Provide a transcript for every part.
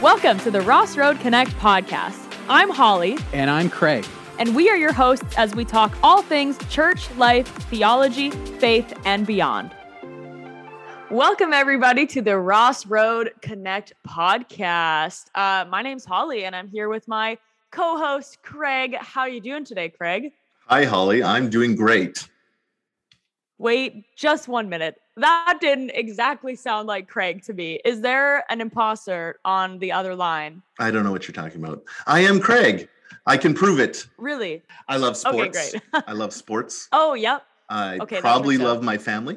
Welcome to the Ross Road Connect podcast. I'm Holly, And I'm Craig. and we are your hosts as we talk all things church, life, theology, faith, and beyond. Welcome, everybody, to the Ross Road Connect podcast. Uh, my name's Holly, and I'm here with my co-host Craig. How are you doing today, Craig? Hi, Holly. I'm doing great. Wait, just one minute. That didn't exactly sound like Craig to me. Is there an imposter on the other line? I don't know what you're talking about. I am Craig. I can prove it. Really? I love sports. Okay, great. I love sports. Oh, yep. I Okay, probably love my family.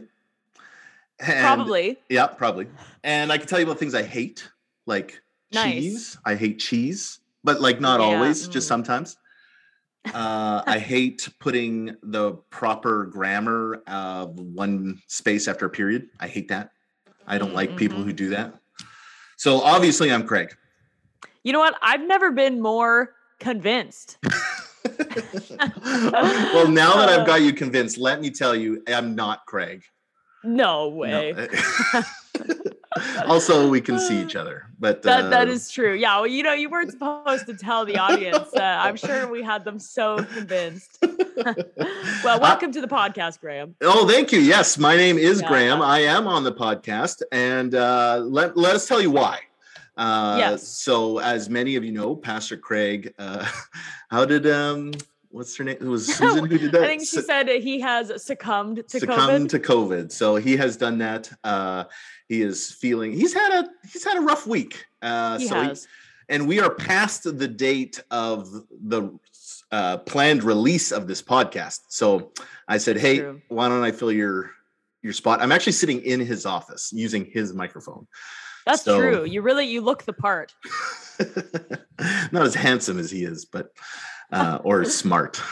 And- Probably. Yeah, probably. And I can tell you about things I hate, like Nice. cheese. I hate cheese, but like not Yeah, always, just mm. sometimes. Uh, I hate putting the proper grammar of one space after a period. I hate that. I don't like people Mhm. who do that. So obviously, I'm Craig. You know what? I've never been more convinced. well, now that I've got you convinced, let me tell you, I'm not Craig. No No. also, we can see each other, but That that uh, is true. Yeah. Well, you know, you weren't supposed to tell the audience. Uh, I'm sure we had them so convinced. well, welcome to the podcast, Graham. Oh, thank you. Yes, my name is Yeah. Graham. I am on the podcast, and uh, let let us tell you why. Uh, Yes. So, as many of you know, Pastor Craig, uh, how did um, what's her name? It was Susan who did that. I think she said he has succumbed to succumbed COVID. to COVID. So he has done that. Uh, he is feeling. He's had a he's had a rough week. Uh, he so he- and we are past the date of the uh, planned release of this podcast. So I said, "Hey, True. why don't I fill your your spot?" I'm actually sitting in his office using his microphone. That's so- true. You really you look the part. Not as handsome as he is, but uh, or smart.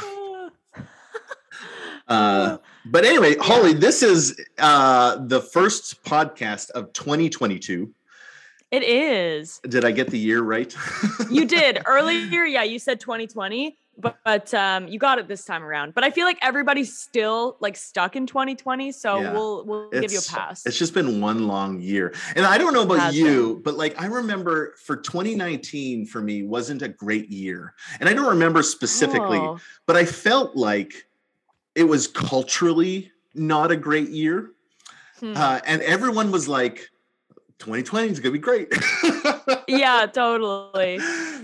Uh, but anyway, Holly, this is uh, the first podcast of 2022. it is. Did I get the year right? You did earlier. Yeah, you said 2020, but, but um, you got it this time around. But I feel like everybody's still like stuck in 2020, so Yeah. we'll we'll give you a pass. It's just been one long year. And I don't know about you, but like I remember for 2019 for me wasn't a great year. And I don't remember specifically, Oh, but I felt like it was culturally not a great year. hmm. Uh, and everyone was like, 2020 is gonna be great. yeah, totally.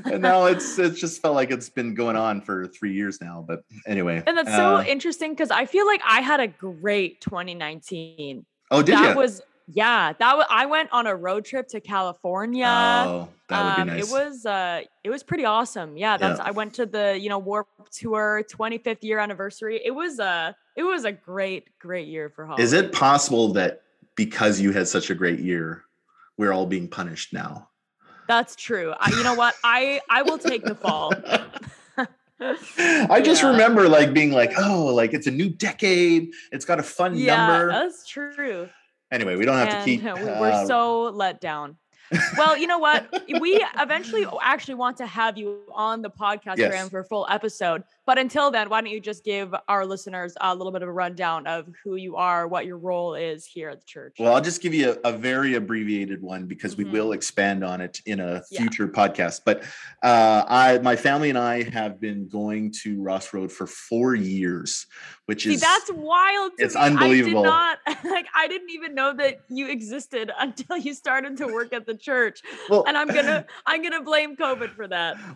and now it's it's just felt like it's been going on for three years now. But anyway. And that's so uh, interesting because I feel like I had a great 2019. oh, did that you? was yeah, that was I went on a road trip to California. oh, that would Um, be nice. It was uh it was pretty awesome. Yeah, that's I went to the, you know, Warped Tour 25th year anniversary. It was a it was a great great year for Holly. Is it possible that because you had such a great year, we're all being punished now? That's true. I, you know what? I I will take the fall. I just Yeah. remember like being like, oh, like it's a new decade. It's got a fun yeah, number. that's true. Anyway, we don't have and to keep. we- we're uh, so let down. Well, you know what? We eventually actually want to have you on the podcast, Yes. Graham, for a full episode. But until then, why don't you just give our listeners a little bit of a rundown of who you are, what your role is here at the church? Well, I'll just give you a, a very abbreviated one because Mhm. we will expand on it in a Yeah. future podcast. But uh, I, my family and I have been going to Ross Road for four years, which See, is that's wild. To it's me. unbelievable. I did not like. I didn't even know that you existed until you started to work at the church, well, and I'm gonna I'm gonna blame COVID for that.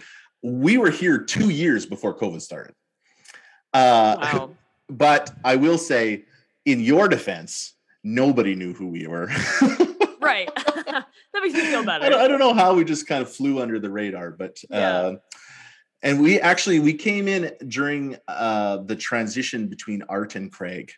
we were here two years before COVID started. Uh, Wow. but I will say, in your defense, nobody knew who we were. right. that makes me feel better. I don't, I don't know how we just kind of flew under the radar, but Yeah. uh, and we actually we came in during uh, the transition between Art and Craig,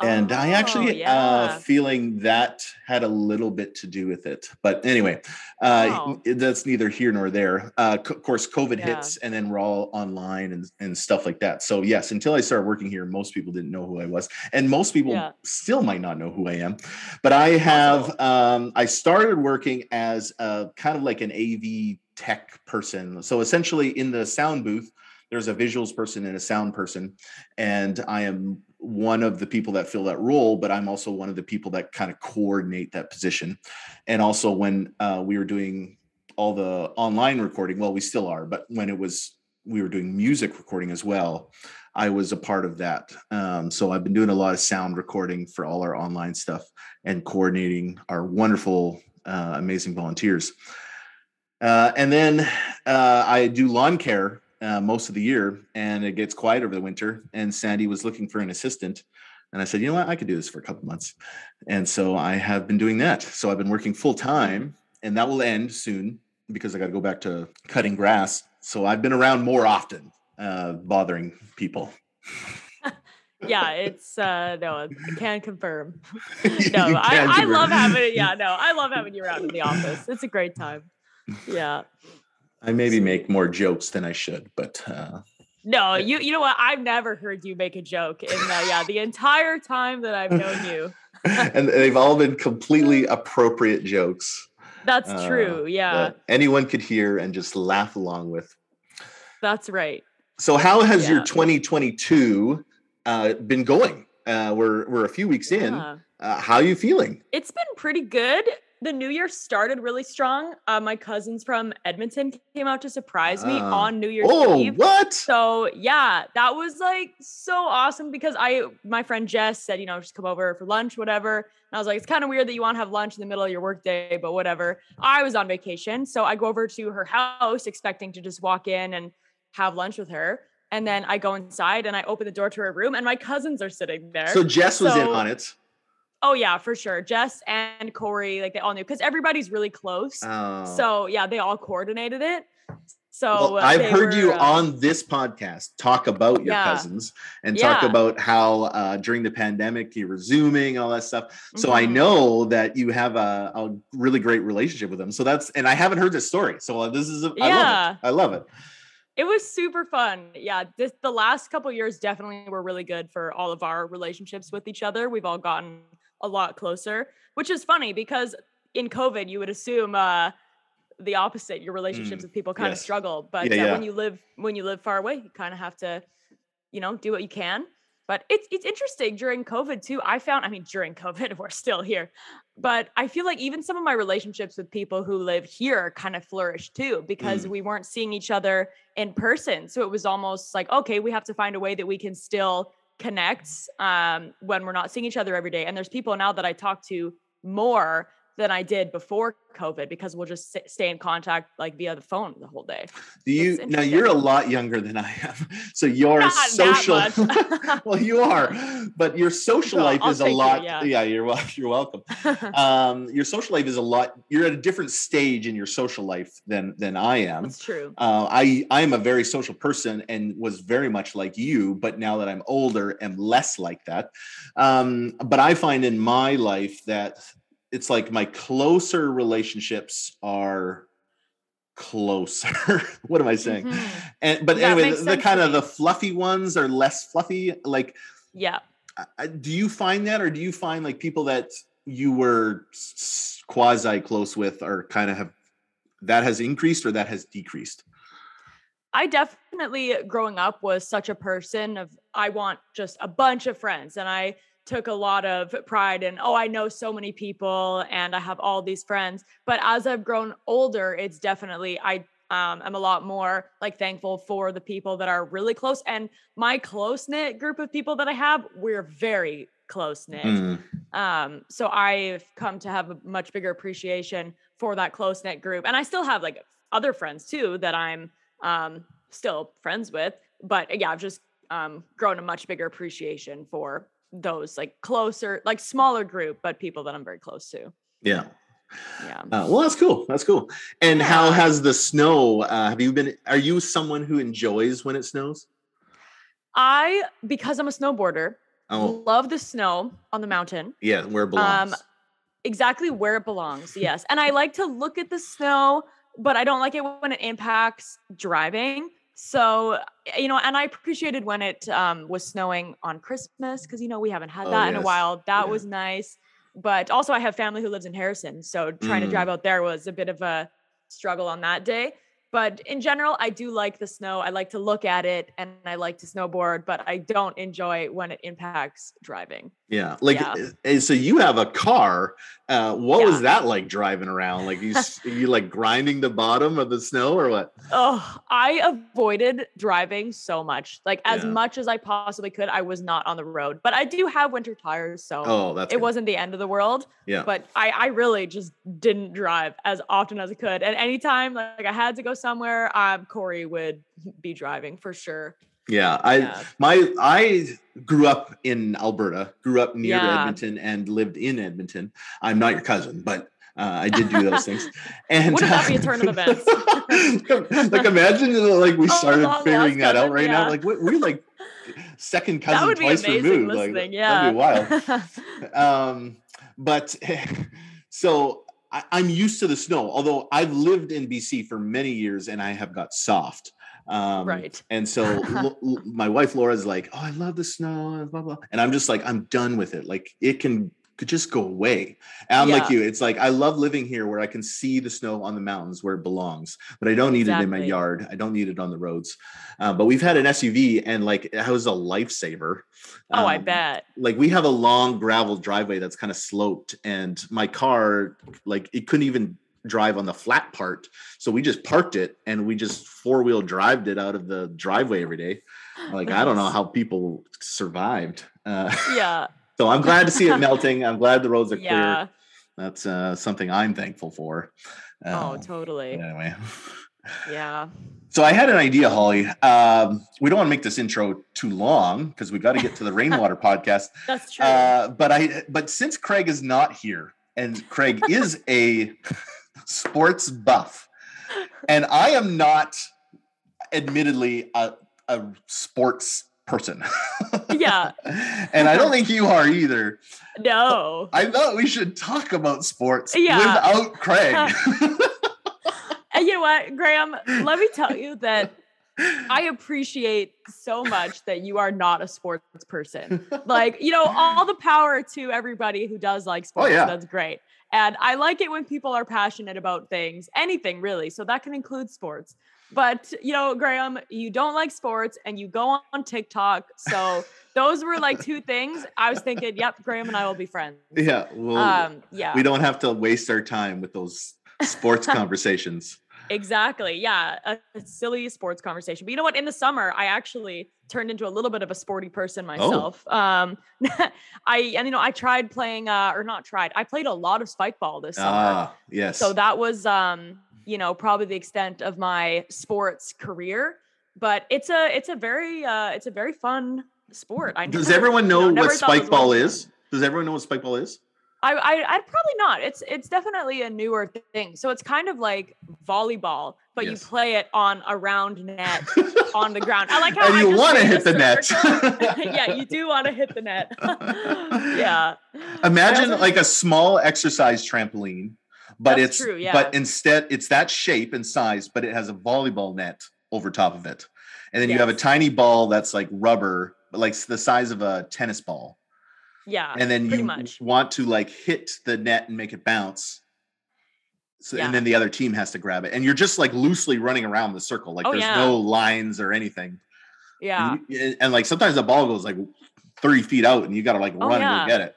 and I Oh, actually uh, feeling that had a little bit to do with it. But anyway, uh, Wow. that's neither here nor there. Uh, co- of course, COVID Yeah. hits, and then we're all online and, and stuff like that. So yes, until I started working here, most people didn't know who I was, and most people Yeah. still might not know who I am. But I have um, I started working as a kind of like an AV tech person. So essentially, in the sound booth, there's a visuals person and a sound person, and I am one of the people that fill that role, but I'm also one of the people that kind of coordinate that position. And also, when uh, we were doing all the online recording. Well, we still are, but when it was we were doing music recording as well, I was a part of that. Um, so I've been doing a lot of sound recording for all our online stuff and coordinating our wonderful, uh, amazing volunteers. Uh, and then uh, I do lawn care uh, most of the year, and it gets quiet over the winter. And Sandy was looking for an assistant, and I said, you know what, I could do this for a couple months. And so I have been doing that. So I've been working full time, and that will end soon because I got to go back to cutting grass. So I've been around more often, uh, bothering people. yeah, it's uh no, I can confirm. no, I, I love having it. Yeah, no, I love having you around in the office. It's a great time. Yeah. I maybe make more jokes than I should, but uh no, you you know what? I've never heard you make a joke in the yeah, the entire time that I've known you. and they've all been completely appropriate jokes. That's uh, true. Yeah. anyone could hear and just laugh along with. That's right. So how has yeah. your 2022 uh, been going? Uh, we're we're a few weeks in. Uh, how are you feeling? It's been pretty good the new year started really strong. Uh, my cousins from Edmonton came out to surprise me uh, on New Year's Eve. oh, Eve. what? So yeah, that was like so awesome because I, my friend Jess said, you know, just come over for lunch, whatever. And I was like, it's kind of weird that you want to have lunch in the middle of your workday, but whatever. I was on vacation, so I go over to her house expecting to just walk in and have lunch with her. And then I go inside and I open the door to her room, and my cousins are sitting there. So Jess was so, in on it. Oh yeah, for sure. Jess and Corey, like they all knew because everybody's really close. Oh. So yeah, they all coordinated it. So well, I've heard were, you uh, on this podcast talk about your yeah. cousins and yeah. talk about how uh, during the pandemic you were zooming all that stuff. So mm-hmm. I know that you have a, a, really great relationship with them. So that's and I haven't heard this story. So uh, this is a, yeah. I love it. I love it. It was super fun. Yeah, this the last couple years definitely were really good for all of our relationships with each other. We've all gotten a lot closer, which is funny because in COVID, you would assume uh, the opposite. Your relationships mm, with people kind yes. of struggle, but yeah, uh, yeah. when you live when you live far away, you kind of have to, you know, do what you can. But it's it's interesting during COVID too. I found, I mean, during COVID, we're still here, but I feel like even some of my relationships with people who live here kind of flourished too because mm. we weren't seeing each other in person. So it was almost like, okay, we have to find a way that we can still connects um, when we're not seeing each other every day. And there's people now that I talk to more than I did before COVID because we'll just stay in contact like via the phone the whole day. Do you now? You're a lot younger than I am, so your Not social. well, you are, but your social life I'll is a lot. You, yeah. yeah, you're. You're welcome. um, your social life is a lot. You're at a different stage in your social life than than I am. That's true. Uh, I I am a very social person and was very much like you, but now that I'm older, am less like that. Um, but I find in my life that it's like my closer relationships are closer. what am I saying? Mm-hmm. And but that anyway, the, the kind of the fluffy ones are less fluffy. Like, yeah. do you find that, or do you find like people that you were quasi close with, or kind of have that has increased or that has decreased? I definitely growing up was such a person of I want just a bunch of friends and I took a lot of pride in, oh, I know so many people and I have all these friends. But as I've grown older, it's definitely, I um, I'm a lot more like thankful for the people that are really close. And my close knit group of people that I have, we're very close knit. Mm. Um, so I've come to have a much bigger appreciation for that close knit group. And I still have like other friends too that I'm um, still friends with. But yeah, I've just um, grown a much bigger appreciation for those like closer, like smaller group, but people that I'm very close to. Yeah. Yeah. Uh, well, that's cool. That's cool. And yeah. how has the snow? Uh, have you been? Are you someone who enjoys when it snows? I, because I'm a snowboarder, oh. love the snow on the mountain. Yeah, where it belongs. Um, exactly where it belongs. Yes, and I like to look at the snow, but I don't like it when it impacts driving. So, eh, you know, and I appreciated when it um, was snowing on Christmas because, you know, we haven't had oh, that oh, in yes. a while. That yeah. was nice. But also, I have family who lives in Harrison. So, trying mm. to drive out there was a bit of a struggle on that day. But in general, I do like the snow. I like to look at it and I like to snowboard, but I don't enjoy when it impacts driving. Yeah. Like, Yeah. uh, so you have a car. Uh, what Yeah. was that like driving around? Like, you, you like grinding the bottom of the snow or what? Oh, I avoided driving so much. Like as Yeah. much as I possibly could, I was not on the road. But I do have winter tires, so Oh, that's it good. wasn't the end of the world. Yeah. But I, I really just didn't drive as often as I could. And anytime like I had to go somewhere, um, Corey would be driving for sure. Yeah. I, Yeah. my, I grew up in Alberta, grew up near Yeah. Edmonton and lived in Edmonton. I'm not your cousin, but uh, I did do those things. And Wouldn't that be a uh, turn of events? like imagine like we Oh, started long figuring that out cousin, right now. Like we- we're like second that cousin would be twice amazing removed. Like, listening. yeah. that'd be wild. um, but so I, I'm used to the snow. Although I've lived in BC for many years and I have got soft. Um, Right. And so my wife Laura's like, "Oh, I love the snow," blah blah. And I'm just like, I'm done with it. Like it can could just go away. And I'm like you. It's like I love living here where I can see the snow on the mountains where it belongs, but I don't need it in my yard. I don't need it on the roads. Uh, but we've had an SUV and like it was a lifesaver. Oh, I Um, bet. like we have a long gravel driveway that's kind of sloped and my car like it couldn't even drive on the flat part so we just parked it and we just four-wheel drived it out of the driveway every day like i don't know how people survived uh, Yeah. So i'm glad to see it melting i'm glad the roads are Yeah. clear that's uh, something i'm thankful for Oh, Uh, totally. anyway Yeah. so I had an idea, Holly. Um, we don't want to make this intro too long because we've got to get to the rainwater podcast. That's true. Uh, but I but since Craig is not here, and Craig is a sports buff, and I am not, admittedly, a, a sports person. Yeah. and I don't think you are either. no. I thought we should talk about sports Yeah. without Craig. And you know what, Graham? Let me tell you that I appreciate so much that you are not a sports person. Like, you know, all the power to everybody who does like oh, sports. Oh, yeah. That's great. And I like it when people are passionate about things, anything really. So that can include sports. But, you know, Graham, you don't like sports and you go on TikTok. So those were like two things. I was thinking, yep, Graham and I will be friends. yeah, well, Um, yeah. we don't have to waste our time with those sports conversations. Exactly. Yeah. A, a silly sports conversation. But you know what? In the summer, I actually turned into a little bit of a sporty person myself. Um I and you know, I tried playing uh or not tried. I played a lot of spike ball this summer. Ah, yes. So that was um, you know, probably the extent of my sports career. But it's a it's a very uh it's a very fun sport. I Does never- everyone you know what spike ball is? Does everyone know what spike ball is? I, I I'd probably not. It's it's definitely a newer thing. So it's kind of like volleyball, but Yes. you play it on a round net on the ground. I like how And I you wanna hit a the net. yeah, you do want to hit the net. yeah. Imagine like a small exercise trampoline, but That's it's true, yeah. but instead it's that shape and size, but it has a volleyball net over top of it. And then you have a tiny ball that's like rubber, like the size of a tennis ball. Yeah. and then you much. want to like hit the net and make it bounce. So, Yeah. and then the other team has to grab it, and you're just like loosely running around the circle, like Oh, there's yeah. no lines or anything. Yeah. And, you- and, like sometimes the ball goes like three feet out, and you got to like Oh, run and yeah. go get it.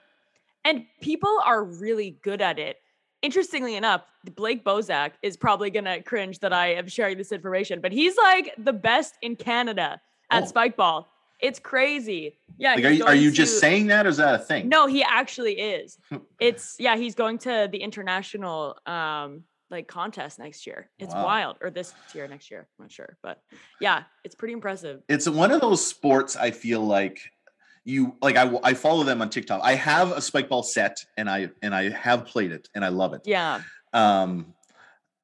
And people are really good at it. Interestingly enough, Blake Bozak is probably gonna cringe that I am sharing this information, but he's like the best in Canada at Oh. spike ball. It's crazy. Yeah. Like, are you, are you just saying that, or is that a thing? No, he actually is. It's yeah, he's going to the international um like contest next year. It's Wow. wild. Or this year, next year. I'm not sure. But yeah, it's pretty impressive. it's one of those sports I feel like you like I I follow them on TikTok. I have a spike ball set and I and I have played it and I love it. Yeah. Um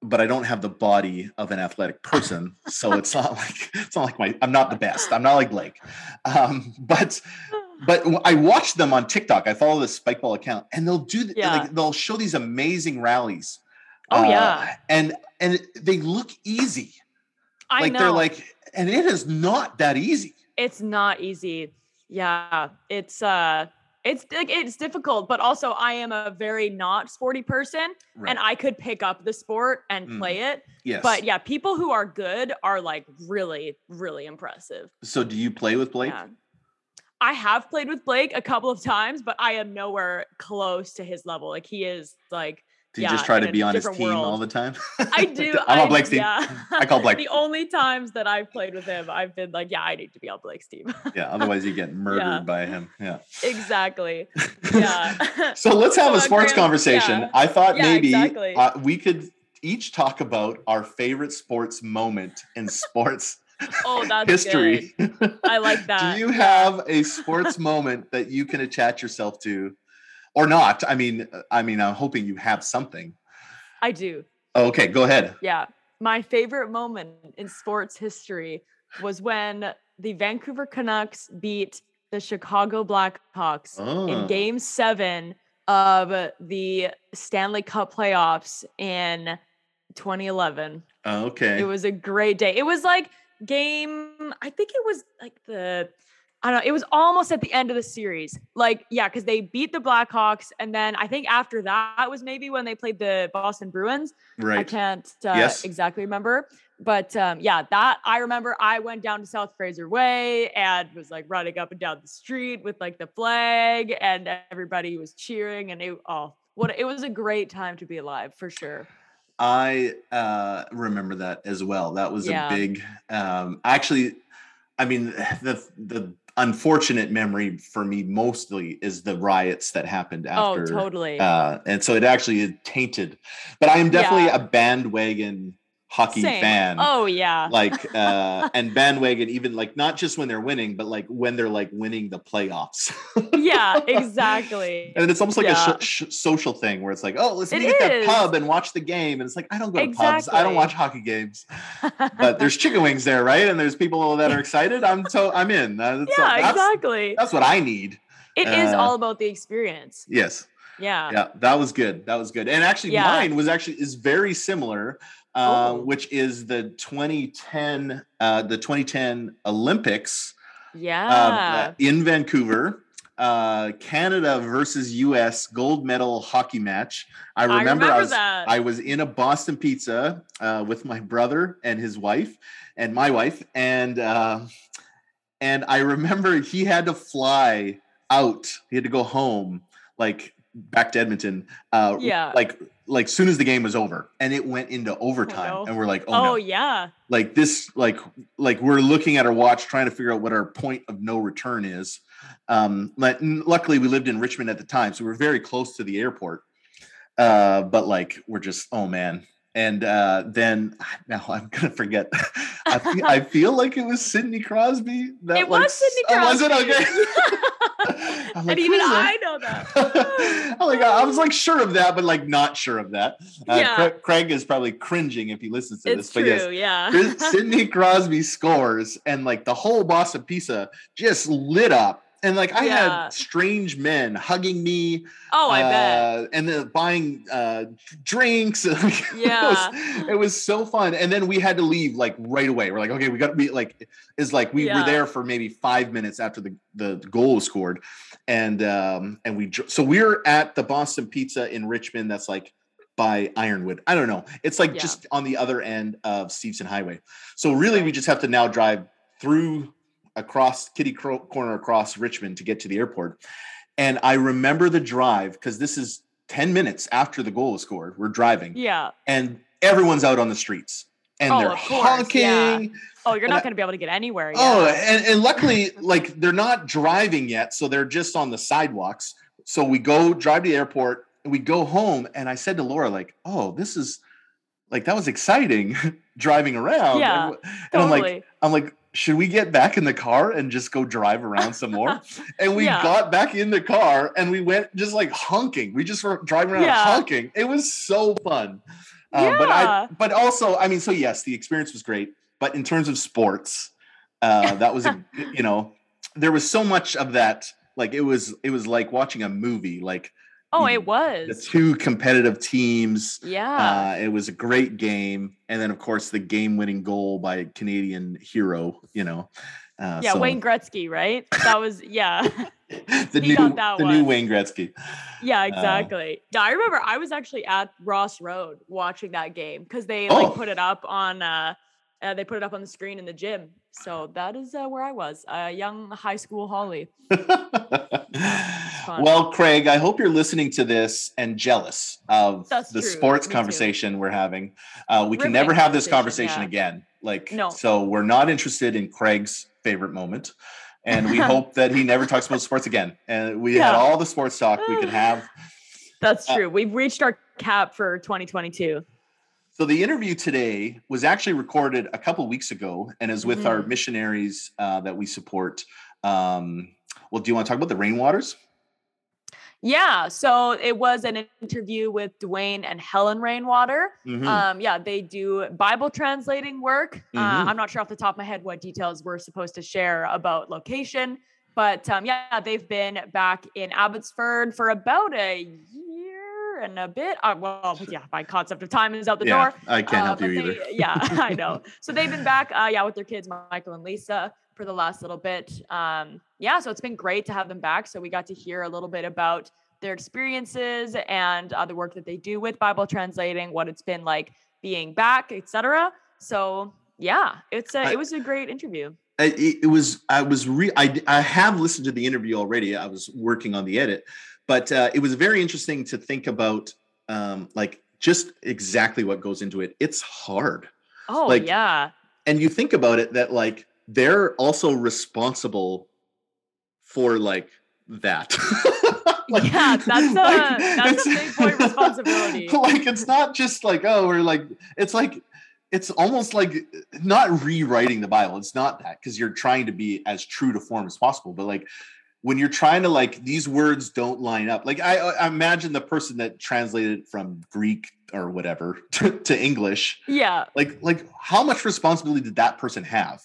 but I don't have the body of an athletic person, so it's not like it's not like my I'm not the best. I'm not like Blake. Um but but I watch them on TikTok. I follow the spike ball account and they'll do th- Yeah. like they'll show these amazing rallies. Oh, Uh, yeah. And and they look easy. I like know. they're like and it is not that easy. it's not easy. Yeah. It's uh it's like it's difficult, but also I am a very not sporty person, Right. and I could pick up the sport and Mm. play it. yes. But yeah, people who are good are like really, really impressive. so do you play with Blake? Yeah. I have played with Blake a couple of times, but I am nowhere close to his level. Like he is like Do you yeah, just try to be on his team all the time? I do. I'm I, on Blake's team. Yeah. I call Blake. the only times that I've played with him, I've been like, yeah, I need to be on Blake's team. yeah. Otherwise, you get murdered by him. Yeah. exactly. Yeah. so let's have So, a sports Graham, conversation. yeah. I thought Yeah, maybe exactly. uh, we could each talk about our favorite sports moment in sports oh, that's history. good. I like that. Do you have a sports moment that you can attach yourself to, or not? I mean, I mean, I'm hoping you have something. I do. Okay, go ahead. Yeah. My favorite moment in sports history was when the Vancouver Canucks beat the Chicago Blackhawks Oh. in ah. game seven of the Stanley Cup playoffs in 2011. Okay. It was a great day. It was like game, I think it was like the, I don't know, it was almost at the end of the series. Like, yeah, because they beat the Blackhawks. And then I think after that was maybe when they played the Boston Bruins. Right. I can't uh, Yes. exactly remember. But um, yeah, that I remember I went down to South Fraser Way and was like running up and down the street with like the flag and everybody was cheering and it oh what it was a great time to be alive for sure. I uh, remember that as well. That was Yeah. a big. Um, actually, I mean, the the unfortunate memory for me mostly is the riots that happened after. oh, totally. Uh, and so it actually tainted. But I am definitely Yeah. a bandwagon hockey Same. fan. Oh yeah. Like uh and bandwagon even like not just when they're winning but like when they're like winning the playoffs yeah, exactly. and it's almost like Yeah. a sh- sh- social thing where it's like oh let's It meet at that is. pub and watch the game and it's like i don't go to pubs i don't watch hockey games but there's chicken wings there right and there's people that are excited i'm so i'm in that's, yeah, that's, exactly. that's what i need It is uh, all about the experience. yes Yeah. yeah that was good that was good and actually Yeah. mine was actually is very similar uh, Oh. which is the 2010 uh, the 2010 olympics Yeah. uh, in vancouver uh, canada versus us gold medal hockey match i remember i, remember was that. i was in a boston pizza uh, with my brother and his wife and my wife and uh, and i remember he had to fly out he had to go home like back to edmonton uh, Yeah. like like soon as the game was over and it went into overtime no. and we're like oh, oh no yeah. like this like like we're looking at our watch trying to figure out what our point of no return is um but luckily we lived in richmond at the time so we are very close to the airport uh but like we're just oh man and uh then now i'm gonna forget I, feel, I feel like it was sidney crosby that It like, was Sidney oh, was it Crosby. okay I'm and even that?" I know that. Like, I was like sure of that, but like not sure of that. Uh, Yeah. Craig, Craig is probably cringing if he listens to it's this, but yes, true. Yeah. Sidney Crosby scores, and like the whole Boston Pizza just lit up. And like I Yeah. had strange men hugging me, oh, I bet. uh, and then buying uh, drinks. it, Yeah. was, it was so fun. And then we had to leave like right away. We're like, okay, we got to be like, is like we were there for maybe five minutes after the the goal was scored, and um and we so we're at the Boston Pizza in Richmond. That's like by Ironwood. I don't know. It's like Yeah. just on the other end of Steveston Highway. So really, we just have to now drive through across Kitty Corner across Richmond to get to the airport. And I remember the drive because this is 10 minutes after the goal was scored. We're driving Yeah. and everyone's out on the streets and Oh, they're course, yeah. honking. Oh, you're And not going to be able to get anywhere. Oh, and, and luckily, like they're not driving yet, so they're just on the sidewalks. So we go drive to the airport and we go home. And I said to Laura, like, oh, this is like that was exciting driving around. Yeah, and, and I'm like, totally. I'm like, should we get back in the car and just go drive around some more? And we Yeah. got back in the car and we went just like honking. We just were driving around Yeah. honking. It was so fun. Uh, But I, Yeah. but also, I mean, so yes, the experience was great. But in terms of sports, uh, that was, a, you know, there was so much of that. Like it was, it was like watching a movie. Like oh, it was. the two competitive teams. Yeah. Uh, it was a great game, and then of course the game-winning goal by a Canadian hero. You know, uh, yeah. so- Wayne Gretzky, right? That was, yeah. the He new the one. new Wayne Gretzky. Yeah, exactly. yeah, I remember I was actually at Ross Road watching that game because they like Oh. put it up on uh, uh they put it up on the screen in the gym. So that is uh, where I was, a young high school Holly. fun. well, Craig, I hope you're listening to this and jealous of That's the true. sports Me too. conversation we're having. Uh, we can never have this conversation, yeah. again. Like, No. so we're not interested in Craig's favorite moment. And we hope that he never talks about sports again. And we had all the sports talk we could have. That's Uh, true. We've reached our cap for 2022. So the interview today was actually recorded a couple weeks ago and is with our Mhm. missionaries uh, that we support. Um, well, do you want to talk about the rainwaters? Yeah, so it was an interview with Dwayne and Helen Rainwater. Mhm. Um, yeah, they do Bible translating work. Mhm. Uh, I'm not sure off the top of my head what details we're supposed to share about location, but um, yeah, they've been back in Abbotsford for about a year and a bit. Uh, well, yeah, my concept of time is out the yeah, door. I can't Uh, help you but either. yeah, I know. So they've been back, uh, yeah, with their kids, Michael and Lisa, for the last little bit. Um, yeah, so it's been great to have them back. So we got to hear a little bit about their experiences and uh, the work that they do with Bible translating, what it's been like being back, etc. So yeah, it's a, I- it was a great interview. I- it was i was re I, I have listened to the interview already i was working on the edit but uh, it was very interesting to think about um, like just exactly what goes into it. It's hard. Oh Like, yeah, and you think about it that like they're also responsible for like that. Like- Yeah, that's a- that's a big point responsibility. like it's not just like oh we're like it's like it's almost like not rewriting the bible. It's not that because you're trying to be as true to form as possible but like when you're trying to like these words don't line up. Like i, I imagine the person that translated from greek or whatever to, to english. Yeah, like like how much responsibility did that person have?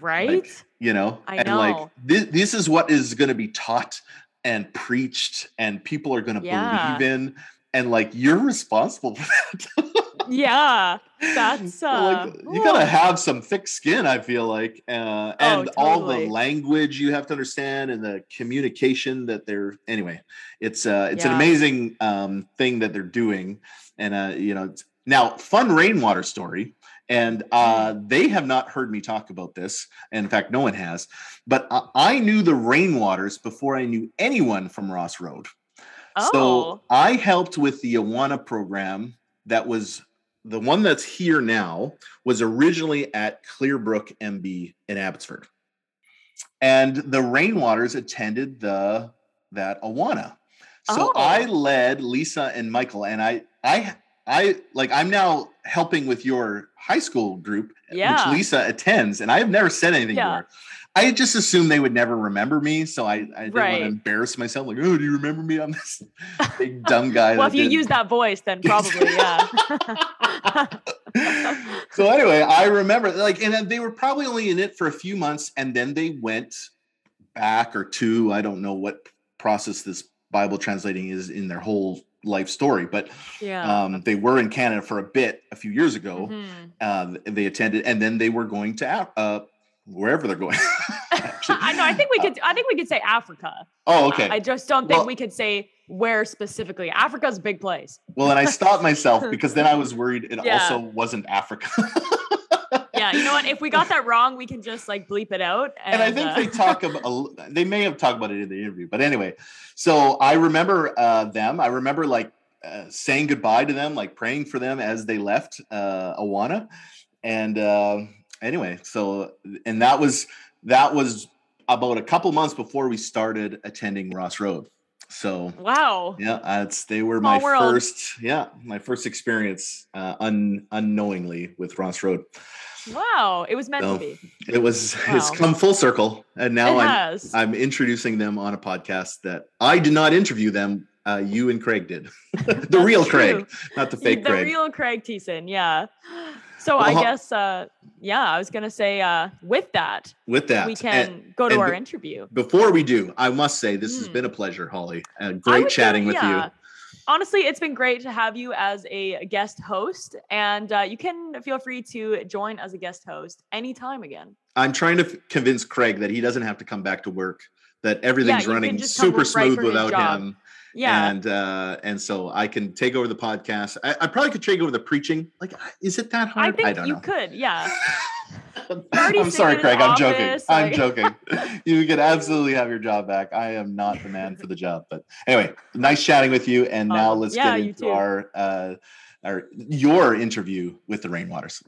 Right. you know I and like this, this is what is going to be taught and preached and people are going to Yeah. believe in and like you're responsible for that yeah, that's uh, like you gotta have some thick skin i feel like uh, and all the Oh, language you have to understand and the communication that they're anyway it's uh it's an amazing um thing that they're doing and uh you know it's- now fun rainwater story and uh Mm. they have not heard me talk about this and in fact no one has but I, I knew the rainwaters before i knew anyone from ross road. Oh, so I helped with the Awana program that was the one that's here now was originally at Clearbrook MB in Abbotsford. And the Rainwaters attended the that Awana. So Oh. I led Lisa and Michael and I I I like I'm now helping with your high school group Yeah. which Lisa attends and I have never said anything Yeah. to her. I just assumed they would never remember me, so I, I didn't want to embarrass myself. Like, oh, do you remember me? I'm this big dumb guy. well, if you did- use that voice, then probably yeah. so anyway, I remember like, and they were probably only in it for a few months, and then they went back or two. I don't know what process this Bible translating is in their whole life story, but yeah. um, they were in Canada for a bit a few years ago. Mhm. Uh, they attended, and then they were going to uh, wherever they're going. I know. I think we could. I think we could say Africa. Oh, okay. I just don't think Well- we could say where specifically. Africa's a big place. Well, and I stopped myself because then I was worried it Yeah. also wasn't Africa. Yeah, you know what? If we got that wrong, we can just like bleep it out. and And, I think uh, they talk about they may have talked about it in the interview, but anyway. So I remember uh, them. I remember like uh, saying goodbye to them, like praying for them as they left uh, Awana. And uh, anyway, so and that was that was about a couple months before we started attending Ross Road. So wow. yeah, that's they were Small my world. first yeah my first experience uh, un, unknowingly with Ross Road. Wow. It was meant So, to be. It was it's come full circle, and now it I'm has. I'm introducing them on a podcast that I did not interview them. Uh, you and Craig did. the real true. Craig, not the fake the Craig. The real Craig Thiessen, yeah. So Well, I guess uh yeah, I was gonna say uh with that, With that, we And can go to our be- interview. before we do, I must say this has Hmm. been a pleasure, Holly. Uh, great would say, chatting with yeah. you. Honestly, it's been great to have you as a guest host, and uh, you can feel free to join as a guest host anytime again. I'm trying to convince Craig that he doesn't have to come back to work that everything's can running super right smooth without him. Yeah. And uh, and so I can take over the podcast. I, I probably could take over the preaching. Like, is it that hard? I hard? think don't you know. could. Yeah. I'm sorry, Craig. I'm joking. office, I'm joking. You can absolutely have your job back. I am not the man for the job. But anyway, nice chatting with you. And now Awesome. let's Yeah, get into our uh, our your interview with the Rainwaters.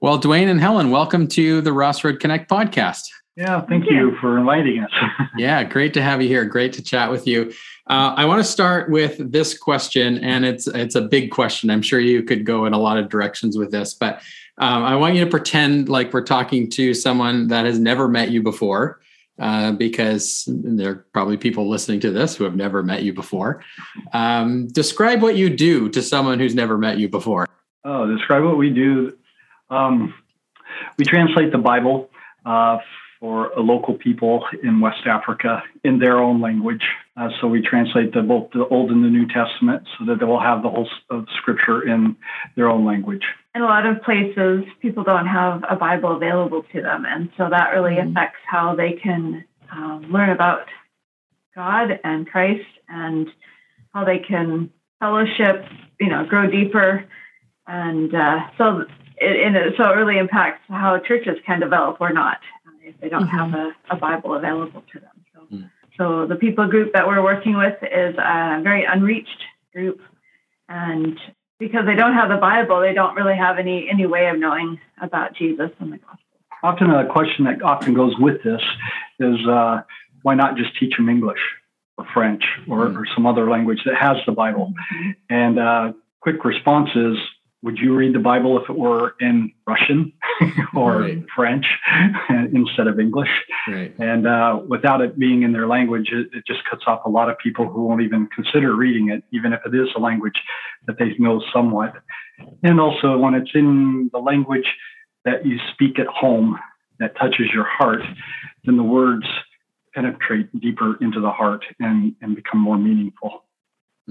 Well, Dwayne and Helen, welcome to the Ross Road Connect podcast. Yeah, thank you for inviting us. Yeah, great to have you here. Great to chat with you. Uh, I want to start with this question, and it's it's a big question. I'm sure you could go in a lot of directions with this, but um, I want you to pretend like we're talking to someone that has never met you before, uh, because there are probably people listening to this who have never met you before. Um, describe what you do to someone who's never met you before. oh, describe what we do. Um, we translate the Bible uh, for local people in West Africa in their own language. Uh, so we translate the, both the Old and the New Testament so that they will have the whole of Scripture in their own language. in a lot of places, people don't have a Bible available to them. And so that really Mhm. affects how they can um, learn about God and Christ and how they can fellowship, you know, grow deeper. And uh, so it, and it, so it really impacts how churches can develop or not uh, if they don't have a, a Bible available to them. So, Mm. so the people group that we're working with is a very unreached group. And because they don't have the Bible, they don't really have any any way of knowing about Jesus and the gospel. Often a question that often goes with this is uh, why not just teach them English or French or, Mm. or some other language that has the Bible? And uh, quick response is, would you read the Bible if it were in Russian or Right. French instead of English? Right. And uh, without it being in their language, it, it just cuts off a lot of people who won't even consider reading it, even if it is a language that they know somewhat. And also, when it's in the language that you speak at home that touches your heart, then the words penetrate deeper into the heart and, and become more meaningful.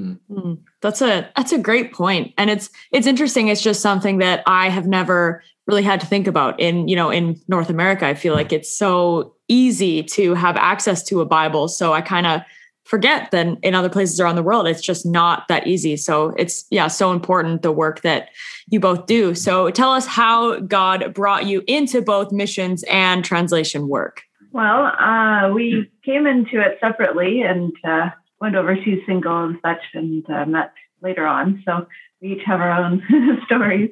Mm, That's a that's a great point, and it's it's interesting. It's just something that I have never really had to think about. In you know, in North America, I feel like it's so easy to have access to a Bible. So I kind of forget that in other places around the world, it's just not that easy. So it's yeah, so important the work that you both do. So tell us how God brought you into both missions and translation work. Well, uh, we came into it separately and uh, went overseas single and such, and uh, met later on. So we each have our own stories.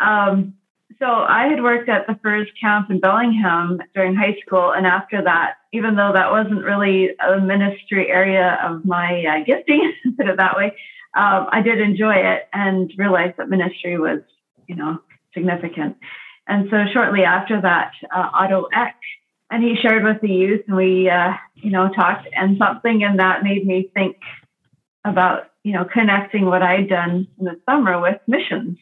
Um, so I had worked at the Firs Camp in Bellingham during high school, and after that, even though that wasn't really a ministry area of my uh, gifting, put it that way, um, I did enjoy it and realized that ministry was, you know, significant. And so shortly after that, uh, Otto Eck and he shared with the youth and we uh, you know talked and something in that made me think about you know connecting what i'd done in the summer with missions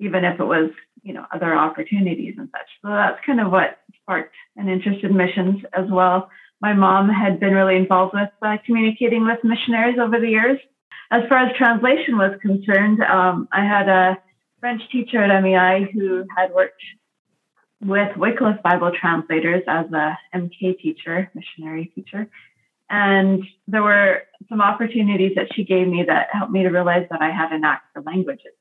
even if it was you know other opportunities and such. So that's kind of what sparked an interest in missions as well. My mom had been really involved with uh, communicating with missionaries over the years. As far as translation was concerned um, i had a french teacher at mei who had worked with Wycliffe Bible translators as a MK teacher, missionary teacher. And there were some opportunities that she gave me that helped me to realize that I had a knack for languages.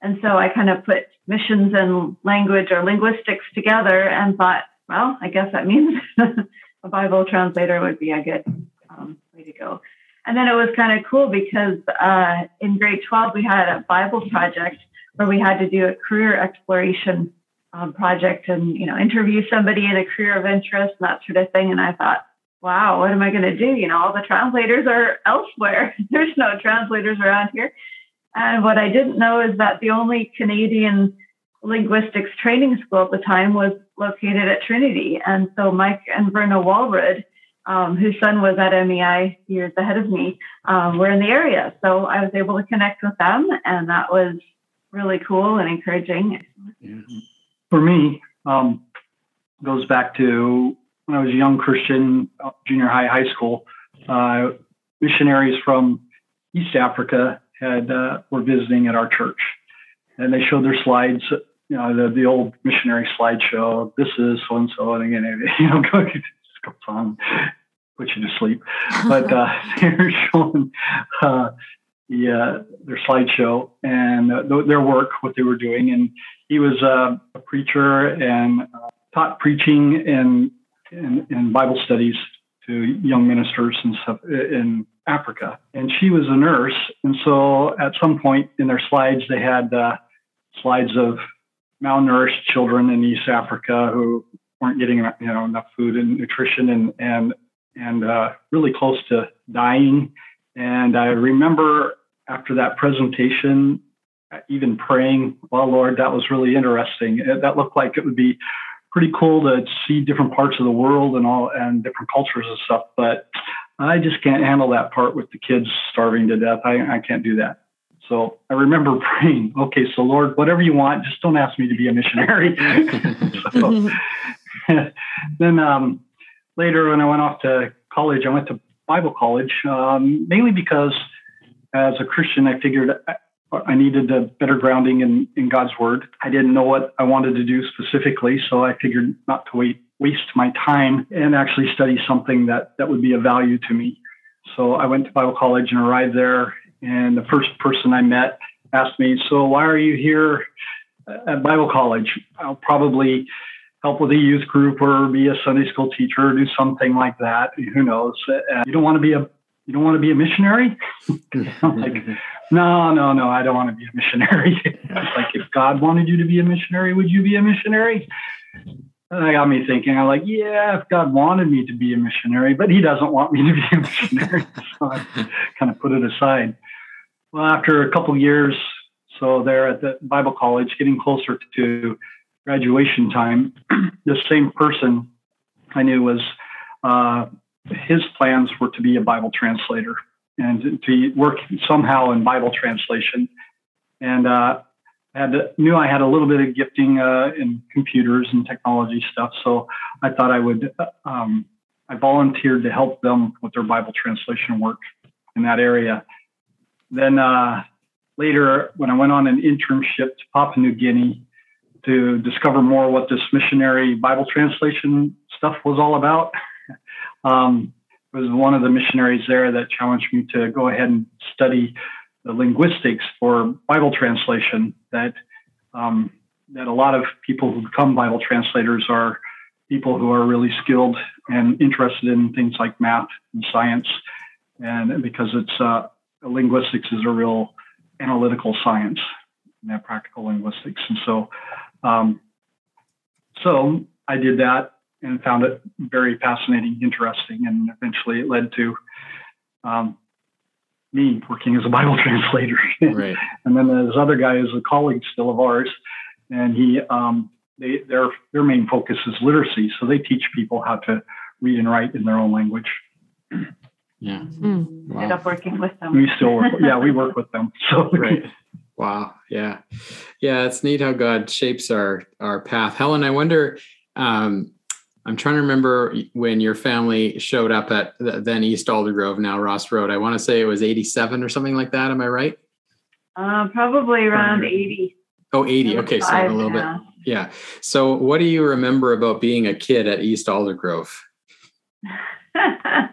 And so I kind of put missions and language or linguistics together and thought, well, I guess that means a Bible translator would be a good um, way to go. And then it was kind of cool because uh, in grade 12, we had a Bible project where we had to do a career exploration um, project and you know interview somebody in a career of interest and that sort of thing. And i thought wow what am i going to do? You know all the translators are elsewhere. There's no translators around here. And what i didn't know is that the only canadian linguistics training school at the time was located at trinity. And so mike and verna walrod um, whose son was at mei years ahead of me um, were in the area. So i was able to connect with them and that was really cool and encouraging. For me, um, goes back to when I was a young Christian, uh, junior high, high school. Uh, missionaries from East Africa had uh, were visiting at our church, and they showed their slides. You know, the, the old missionary slideshow. This is so and so, and again, you know, song, put you to sleep. But uh, they were showing uh, the, uh, their slideshow and uh, their work, what they were doing. And he was uh, a preacher and uh, taught preaching and, and, Bible studies to young ministers and stuff in Africa. And she was a nurse. And so at some point in their slides, they had uh, slides of malnourished children in East Africa who weren't getting you know enough food and nutrition and and and uh, really close to dying. And I remember after that presentation, even praying, "Well, Lord, that was really interesting. That looked like it would be pretty cool to see different parts of the world and all and different cultures and stuff." But I just can't handle that part with the kids starving to death. I, I can't do that. So I remember praying, okay, so Lord, whatever you want, just don't ask me to be a missionary. so, then um, later, when I went off to college, I went to Bible college, um, mainly because as a Christian, I figured I needed a better grounding in, in God's word. I didn't know what I wanted to do specifically, so I figured not to wait, waste my time and actually study something that, that would be of value to me. So I went to Bible college and arrived there and the first person I met asked me, So, why are you here at Bible college? I'll probably help with a youth group or be a Sunday school teacher or do something like that. Who knows? You don't want to be a you don't want to be a missionary? like, no, no, no, I don't want to be a missionary. like, if God wanted you to be a missionary, would you be a missionary? And that got me thinking. I'm like, yeah, if God wanted me to be a missionary, but He doesn't want me to be a missionary, so I kind of put it aside. Well, after a couple years, so there at the Bible college, getting closer to graduation time, the same person I knew was uh, his plans were to be a Bible translator and to work somehow in Bible translation. And uh, had knew I had a little bit of gifting uh, in computers and technology stuff, so I thought I would. Uh, um, I volunteered to help them with their Bible translation work in that area. Then uh, later, when I went on an internship to Papua New Guinea to discover more what this missionary Bible translation stuff was all about, um, was one of the missionaries there that challenged me to go ahead and study the linguistics for Bible translation. That um, that a lot of people who become Bible translators are people who are really skilled and interested in things like math and science, and because it's uh, linguistics is a real analytical science, practical linguistics. And so, um, so I did that and found it very fascinating, interesting, and eventually it led to um, me working as a Bible translator. Right. and then this other guy is a colleague still of ours, and he um, they, their their main focus is literacy, so they teach people how to read and write in their own language. Yeah. Mm. Wow. Ended up working with them. We still work. yeah, we work with them. So right. Wow. Yeah. Yeah. It's neat how God shapes our our path. Helen, I wonder. Um, I'm trying to remember when your family showed up at then East Aldergrove, now Ross Road. I want to say it was 87 or something like that. Am I right? Uh, probably around 80. Oh, 80. Okay. So a little bit. Yeah. So what do you remember about being a kid at East Aldergrove?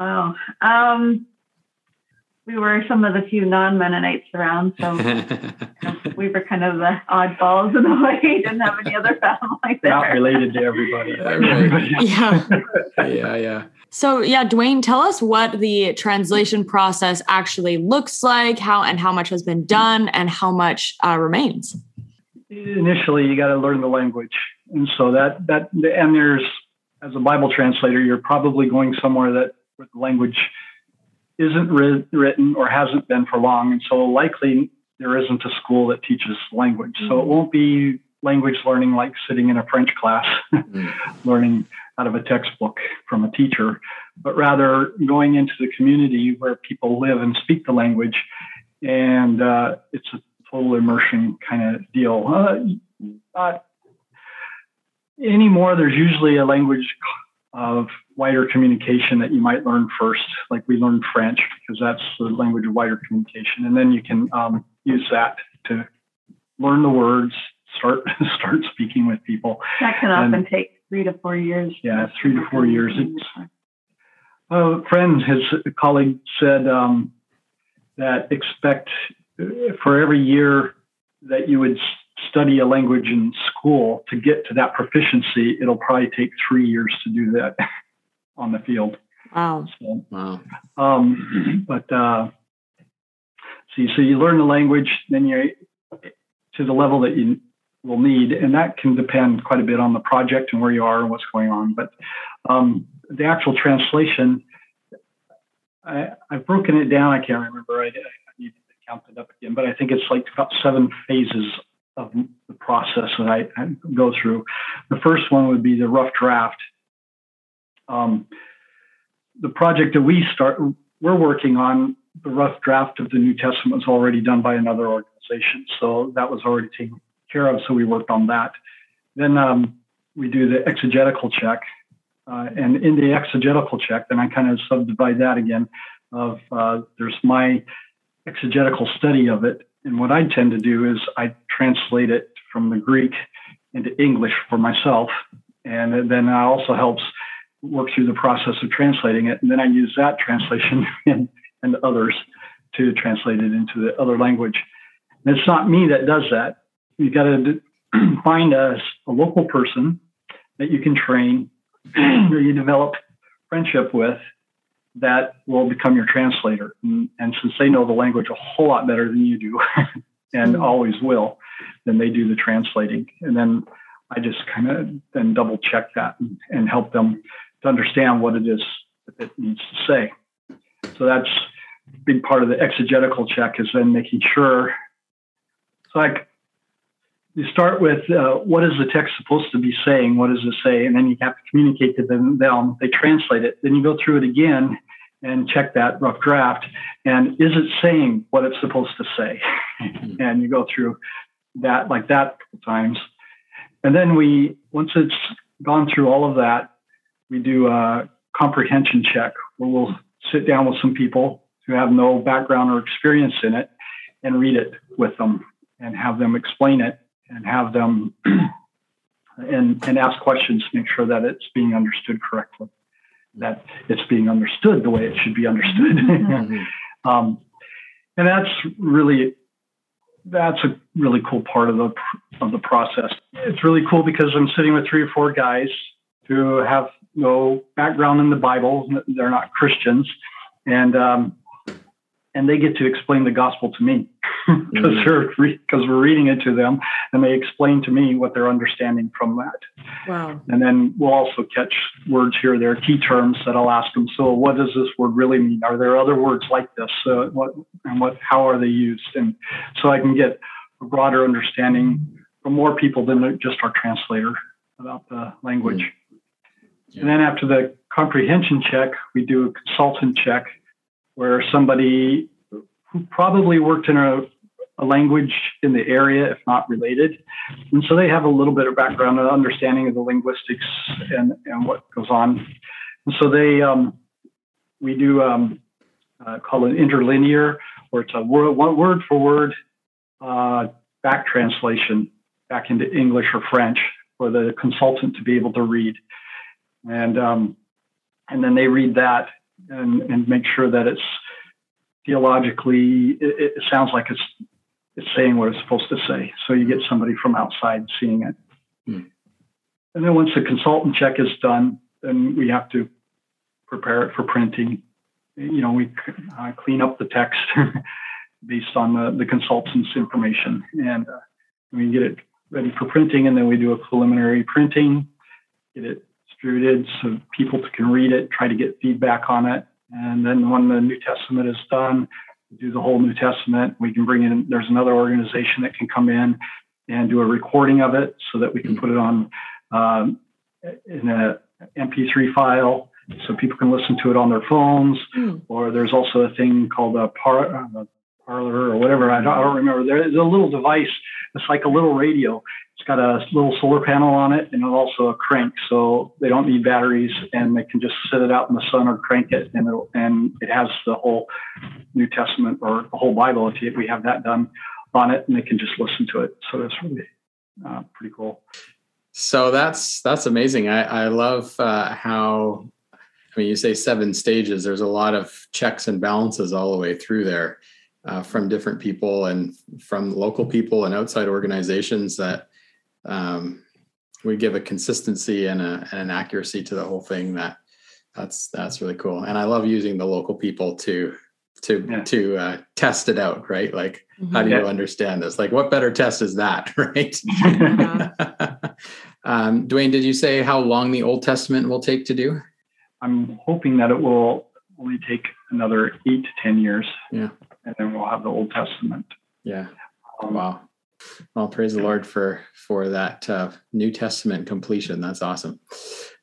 Wow. Um, we were some of the few non-Mennonites around, so we were kind of the oddballs in a way. Didn't have any other family there. Not related to everybody. yeah. yeah, yeah. So yeah, Dwayne, tell us what the translation process actually looks like, how and how much has been done, and how much uh, remains. Initially, you got to learn the language, and so that that and there's as a Bible translator, you're probably going somewhere that where the language isn't written or hasn't been for long. And so likely there isn't a school that teaches language. Mm-hmm. So it mm-hmm. won't be language learning like sitting in a French class, mm-hmm. learning out of a textbook from a teacher, but rather going into the community where people live and speak the language. And uh, it's a total immersion kind of deal. Uh, anymore, there's usually a language of wider communication that you might learn first. Like we learned French because that's the language of wider communication, and then you can um, use that to learn the words, start start speaking with people. That can often and, take three to four years. Yeah, three to four years. It's, a friend, his colleague said um, that expect for every year that you would study a language in school to get to that proficiency, it'll probably take three years to do that on the field. Wow. So, wow. Um, but uh, see, so you learn the language, then you're to the level that you will need, and that can depend quite a bit on the project and where you are and what's going on. But um, the actual translation, I, have broken it down. I can't remember. I, I need to count it up again, but I think it's like about seven phases of the process that I, I go through. The first one would be the rough draft. Um, the project that we start, we're working on the rough draft of the New Testament was already done by another organization, so that was already taken care of. So we worked on that. Then um, we do the exegetical check, uh, and in the exegetical check, then I kind of subdivide that again. Of uh, there's my exegetical study of it, and what I tend to do is I translate it from the Greek into English for myself, and then it also helps work through the process of translating it, and then I use that translation and, and others to translate it into the other language. And it's not me that does that. You've got to find a, a local person that you can train or you develop friendship with that will become your translator. And, and, since they know the language a whole lot better than you do, and mm-hmm. always will, then they do the translating. And then I just kind of then double check that and, and, help them to understand what it is that it needs to say. So that's a big part of the exegetical check is then making sure. Like you start with uh, what is the text supposed to be saying? What does it say? And then you have to communicate to them. them. They translate it. Then you go through it again and check that rough draft. And is it saying what it's supposed to say? Mm-hmm. and you go through that like that a couple of times. And then we, once it's gone through all of that, we do a comprehension check where we'll sit down with some people who have no background or experience in it and read it with them and have them explain it and have them and, and ask questions to make sure that it's being understood correctly, that it's being understood the way it should be understood. Mm-hmm. um, and that's really that's a really cool part of the of the process. It's really cool because I'm sitting with three or four guys who have no background in the Bible. They're not Christians, and um, and they get to explain the gospel to me. Because because we're reading it to them and they explain to me what they're understanding from that. Wow. And then we'll also catch words here there key terms that i'll ask them. So what does this word really mean? Are there other words like this? Uh, what and what how are they used? And so i can get a broader understanding from more people than just our translator about the language. Mm. yeah. and then after the comprehension check we do a consultant check where somebody who probably worked in a, a, language in the area, if not related. And so they have a little bit of background and understanding of the linguistics and, and what goes on. And so they, um, we do um, uh, call it interlinear, where it's a word, one word for word uh, back translation back into English or French for the consultant to be able to read. And, um, and then they read that and, and make sure that it's theologically, it, it sounds like it's it's saying what it's supposed to say. So you get somebody from outside seeing it. Hmm. And then once the consultant check is done, then we have to prepare it for printing. You know, we uh, clean up the text based on the, the consultant's information, and uh, we get it ready for printing, and then we do a preliminary printing, get it distributed so people can read it, try to get feedback on it. And then when the New Testament is done, do the whole New Testament. We can bring in, there's another organization that can come in and do a recording of it so that we can put it on um, in a MP3 file so people can listen to it on their phones. Mm. Or there's also a thing called a par, uh, parlor or whatever. I don't, I don't remember. There's a little device. It's like a little radio it's got a little solar panel on it and also a crank, so they don't need batteries and they can just sit it out in the sun or crank it, and it and it has the whole New Testament or the whole Bible if we have that done on it, and they can just listen to it. So that's really uh, pretty cool. So that's that's amazing. I, I love uh, how I mean you say seven stages. There's a lot of checks and balances all the way through there uh, from different people and from local people and outside organizations that um, we give a consistency and, a, and an accuracy to the whole thing that that's that's really cool. And I love using the local people to to yeah. to uh, test it out, right? Like, mm-hmm. how do you understand this? Like, what better test is that, right? um, Dwayne, did you say how long the Old Testament will take to do? I'm hoping that it will only take another eight to ten years. Yeah, and then we'll have the Old Testament. Yeah. Um, wow. Well, praise the Lord for for that uh, New Testament completion. That's awesome.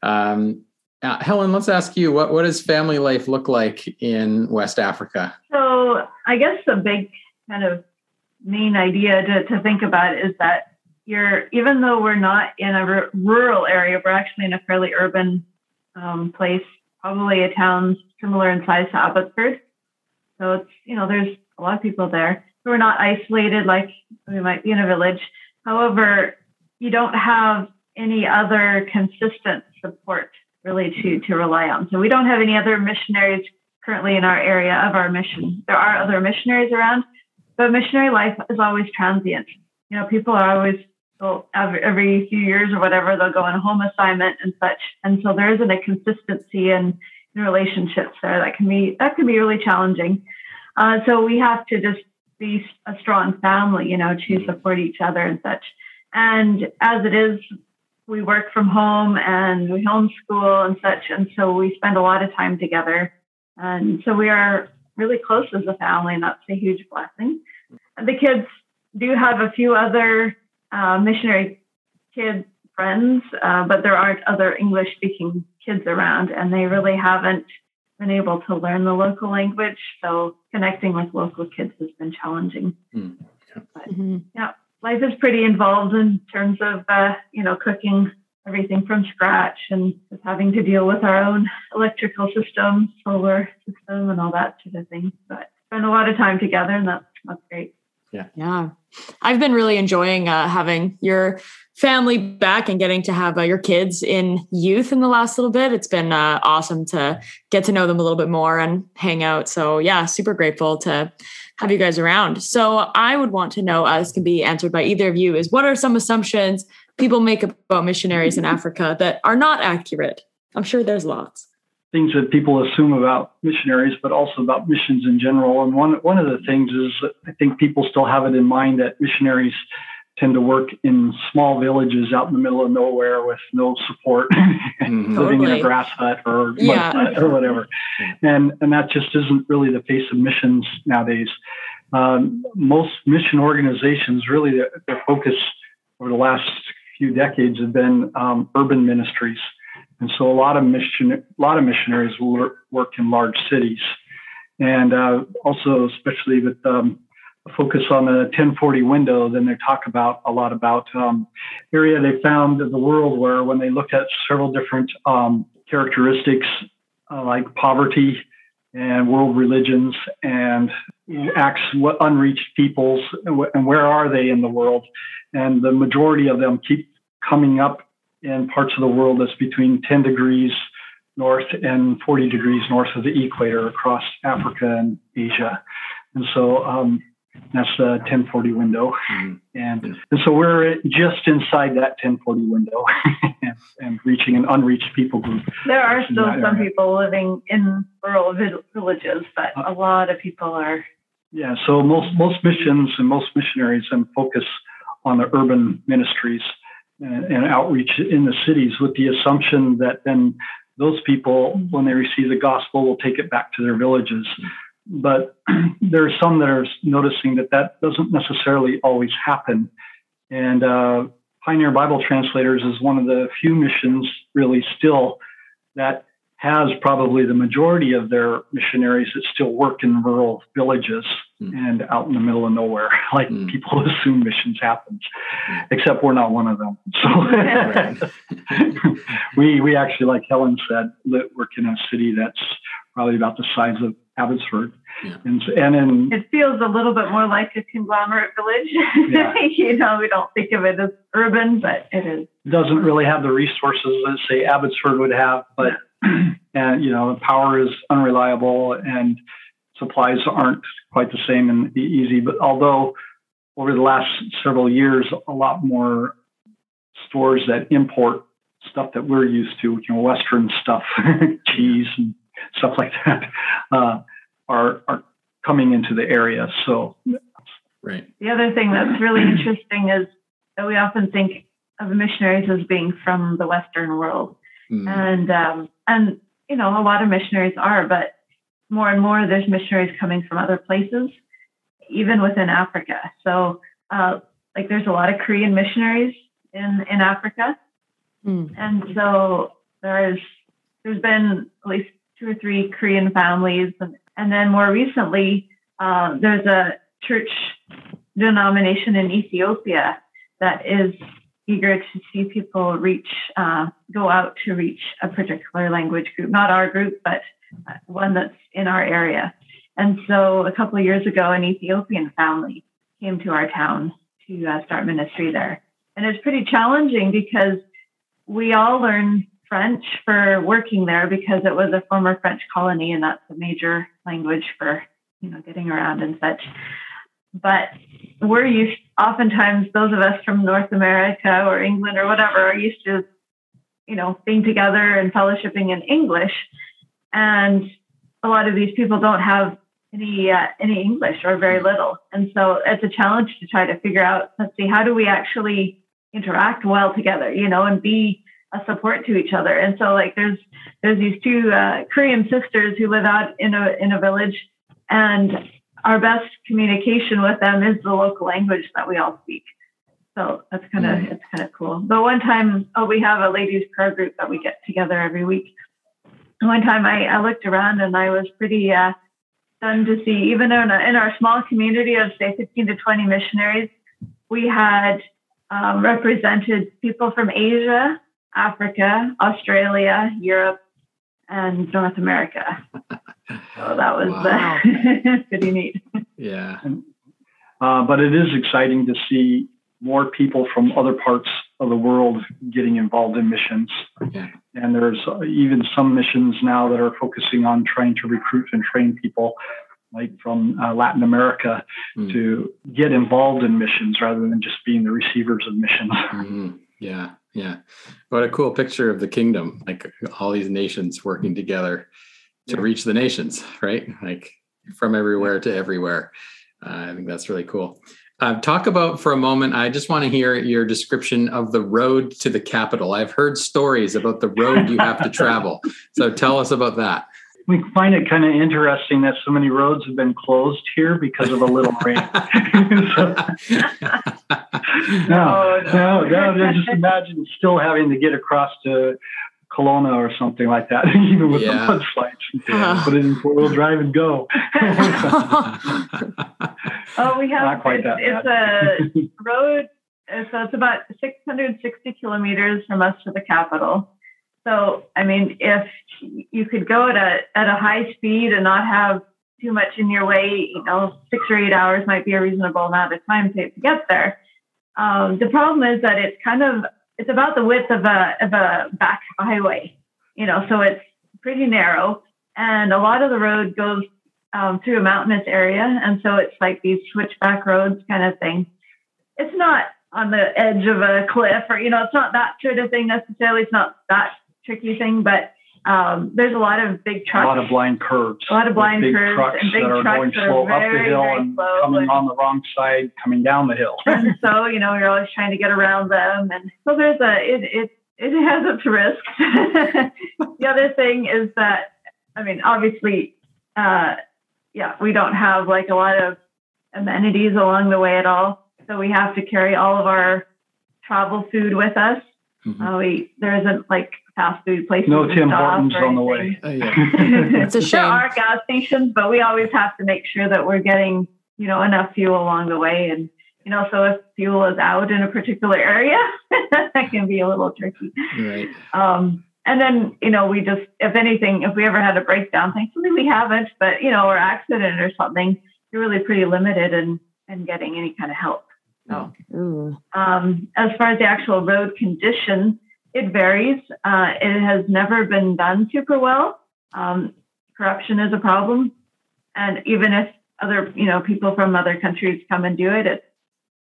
Um, uh, Helen, let's ask you what what does family life look like in West Africa? So, I guess the big kind of main idea to, to think about is that you're even though we're not in a r- rural area, we're actually in a fairly urban um, place, probably a town similar in size to Abbotsford. So it's you know there's a lot of people there. So we're not isolated like we might be in a village. However, you don't have any other consistent support really to, to rely on. So we don't have any other missionaries currently in our area of our mission. There are other missionaries around, but missionary life is always transient. You know, people are always well, every, few years or whatever, they'll go on a home assignment and such. And so there isn't a consistency in relationships there that can be that can be really challenging. Uh, so we have to just be a strong family, you know, to support each other and such. And as it is we work from home and we homeschool and such. And so we spend a lot of time together. And so we are really close as a family, and that's a huge blessing. The kids do have a few other uh, missionary kid friends, uh, but there aren't other English speaking kids around, and they really haven't been able to learn the local language. So connecting with local kids has been challenging. Mm. Yeah. But, mm-hmm. yeah life is pretty involved in terms of uh, you know cooking everything from scratch and just having to deal with our own electrical system, solar system, and all that sort of thing. But spend a lot of time together, and that's that's great. Yeah, yeah. I've been really enjoying uh, having your family back and getting to have uh, your kids in youth in the last little bit. It's been uh, awesome to get to know them a little bit more and hang out. So yeah, super grateful to have you guys around. So I would want to know, uh, this can be answered by either of you, is what are some assumptions people make about missionaries in Africa that are not accurate? I'm sure there's lots. Things that people assume about missionaries, but also about missions in general. And one one of the things is I think people still have it in mind that missionaries tend to work in small villages out in the middle of nowhere with no support, mm-hmm. living in a grass hut or yeah. hut or whatever. And and that just isn't really the face of missions nowadays. Um, most mission organizations really their, their, focus over the last few decades have been um, urban ministries, and so a lot of mission a lot of missionaries work, work in large cities, and uh, also especially with um, focus on the 1040 window, then they talk about a lot about um, area they found in the world where when they looked at several different um, characteristics uh, like poverty and world religions and acts what unreached peoples and where are they in the world? And the majority of them keep coming up in parts of the world that's between 10 degrees north and 40 degrees north of the equator across Africa and Asia. And so um, that's the 1040 window. Mm-hmm. And, and so we're just inside that 1040 window and, and, reaching an unreached people group. There are still some area. people living in rural villages, but a lot of people are. Yeah, so most, most missions and most missionaries and focus on the urban ministries and, outreach in the cities with the assumption that then those people, when they receive the gospel, will take it back to their villages. But there are some that are noticing that that doesn't necessarily always happen. And uh, Pioneer Bible Translators is one of the few missions, really, still that has probably the majority of their missionaries that still work in rural villages mm. and out in the middle of nowhere, like mm. people assume missions happens, mm. except we're not one of them. So we we actually, like Helen said, work in a city that's probably about the size of Abbotsford. Yeah. And, and in, it feels a little bit more like a conglomerate village. Yeah. you know, we don't think of it as urban, but it is. doesn't really have the resources that say Abbotsford would have, but and you know the power is unreliable and supplies aren't quite the same and easy. But although over the last several years, a lot more stores that import stuff that we're used to, you know, Western stuff, cheese and stuff like that, uh, are are coming into the area. So Right. The other thing that's really interesting is that we often think of missionaries as being from the Western world, Mm. and um, and you know a lot of missionaries are, but more and more there's missionaries coming from other places, even within Africa. So uh, like there's a lot of Korean missionaries in in Africa, Hmm. and so there's there's been at least two or three Korean families, and, and then more recently uh, there's a church denomination in Ethiopia that is eager to see people reach, uh, go out to reach a particular language group, not our group, but one that's in our area. And so a couple of years ago, an Ethiopian family came to our town to uh, start ministry there. And it's pretty challenging because we all learn French for working there because it was a former French colony and that's a major language for, you know, getting around and such. But we're used, oftentimes, those of us from North America or England or whatever are used to, you know, being together and fellowshipping in English. And a lot of these people don't have any uh, any English or very little, and so it's a challenge to try to figure out. Let's see, how do we actually interact well together, you know, and be a support to each other. And so, like, there's there's these two uh, Korean sisters who live out in a in a village, and our best communication with them is the local language that we all speak. So that's kind of Mm. it's kind of cool. But one time, oh, we have a ladies prayer group that we get together every week. And One time, I, I looked around and I was pretty uh, stunned to see, even in, a, in our small community of say 15 to 20 missionaries, we had um, represented people from Asia, Africa, Australia, Europe, and North America. So that was Wow. uh, pretty neat. Yeah. Uh, but it is exciting to see more people from other parts of the world getting involved in missions. Yeah. And there's uh, even some missions now that are focusing on trying to recruit and train people, like from uh, Latin America, Mm. to get involved in missions rather than just being the receivers of missions. Mhm. Yeah. Yeah. What a cool picture of the kingdom, like all these nations working together to Yeah. reach the nations, right? Like from everywhere to everywhere. Uh, I think that's really cool. Uh, talk about for a moment. I just want to hear your description of the road to the capital. I've heard stories about the road you have to travel. So tell us about that. We find it kind of interesting that so many roads have been closed here because of a little rain. So- no, no, no, no, Just imagine still having to get across to Kelowna or something like that, even with Yeah. the mudslides. Yeah. Put it in four wheel drive and go. Oh, we have Not quite it's, that it's a road. So it's about 660 kilometers from us to the capital. So I mean, if you could go at a at a high speed and not have too much in your way, you know, six or eight hours might be a reasonable amount of time to, to get there. Um, the problem is that it's kind of it's about the width of a of a back highway, you know, so it's pretty narrow, and a lot of the road goes um, through a mountainous area, and so it's like these switchback roads kind of thing. It's not on the edge of a cliff, or you know, it's not that sort of thing necessarily. It's not that tricky thing, but um, there's a lot of big trucks. A lot of blind curves. A lot of blind big curves trucks and big that are trucks going that are slow up the hill very and slow coming and- on the wrong side, coming down the hill. and so you know you're always trying to get around them and so there's a it it it has its risks the other thing is that i mean obviously uh yeah we don't have like a lot of amenities along the way at all so we have to carry all of our travel food with us Mhm. uh, we there isn't like fast food places No Tim Hortons or on the way. Yeah. It's a There shame. are gas stations, but we always have to make sure that we're getting, you know, enough fuel along the way. And, you know, so if fuel is out in a particular area, that can be a little tricky. Right. Um, and then, you know, we just, if anything, if we ever had a breakdown, thankfully we haven't, but, you know, or accident or something, you're really pretty limited in, in getting any kind of help. So, um, as far as the actual road condition, it varies. Uh, it has never been done super well. Um, corruption is a problem. And even if other, you know, people from other countries come and do it, it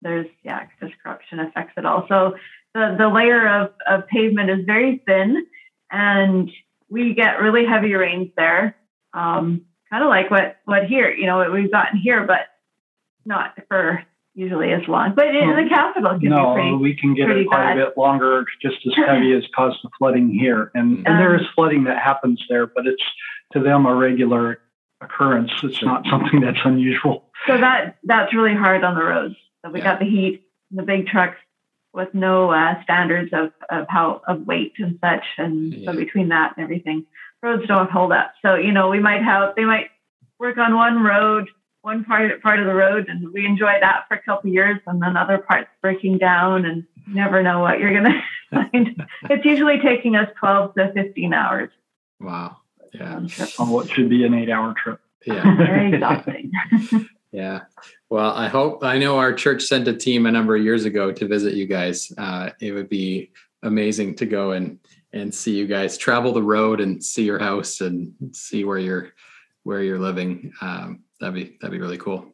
there's, yeah, because corruption affects it all. So the, the layer of, of pavement is very thin and we get really heavy rains there. Um, kind of like what, what here, you know, what we've gotten here, but not for usually as long. But in the capital can no, be pretty, we can get it quite bad. a bit longer, just as heavy as caused the flooding here. And, and there is flooding that happens there, but it's to them a regular occurrence. It's not something that's unusual. So that that's really hard on the roads. So we Yeah. got the heat, the big trucks with no uh, standards of, of how of weight and such, and so between that and everything, roads don't hold up. So you know we might have they might work on one part part of the road, and we enjoy that for a couple of years, and then other parts breaking down, and you never know what you're gonna find. it's usually taking us 12 to 15 hours. Wow. Yeah. on. On what should be an eight hour trip. Yeah. Very exhausting. Yeah. Well, I hope I know our church sent a team a number of years ago to visit you guys. Uh, it would be amazing to go and and see you guys travel the road and see your house and see where you're where you're living. Um, that'd be that'd be really cool.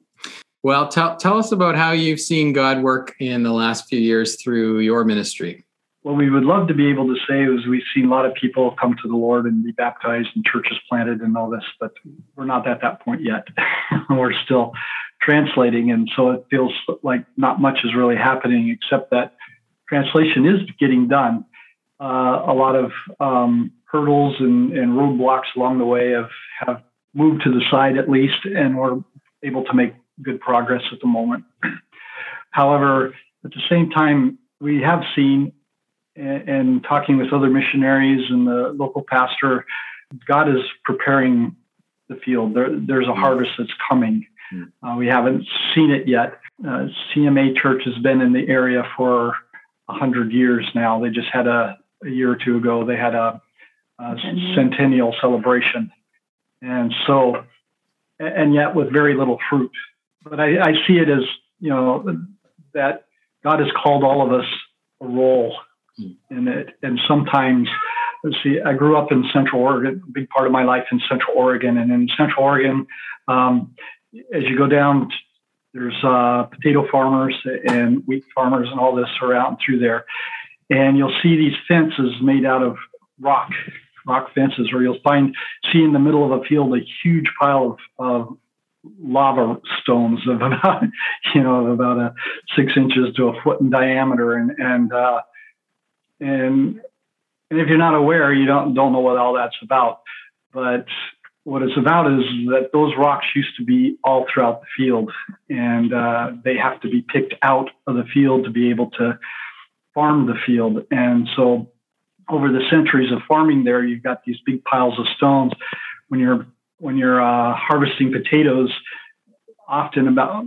Well, tell tell us about how you've seen God work in the last few years through your ministry. What we would love to be able to say is we've seen a lot of people come to the Lord and be baptized and churches planted and all this, but we're not at that point yet. we're still translating. And so it feels like not much is really happening except that translation is getting done. Uh, a lot of um, hurdles and, and roadblocks along the way have, have moved to the side at least, and we're able to make good progress at the moment. However, at the same time, we have seen and, and talking with other missionaries and the local pastor, God is preparing the field. There, there's a harvest that's coming. Mm. Uh, we haven't seen it yet. Uh, CMA Church has been in the area for a hundred years now. They just had a, a year or two ago. They had a, a Centennial. centennial celebration, and so, and yet with very little fruit. But I, I see it as you know that God has called all of us a role in it, and sometimes. Let's see. I grew up in Central Oregon. A big part of my life in Central Oregon, and in Central Oregon, um, as you go down, there's uh, potato farmers and wheat farmers and all this around through there, and you'll see these fences made out of rock, rock fences, or you'll find see in the middle of a field a huge pile of, of lava stones of about you know about a six inches to a foot in diameter, and and uh, and and if you're not aware, you don't don't know what all that's about. But what it's about is that those rocks used to be all throughout the field, and uh, they have to be picked out of the field to be able to farm the field. And so, over the centuries of farming, there you've got these big piles of stones. When you're when you're uh, harvesting potatoes, often about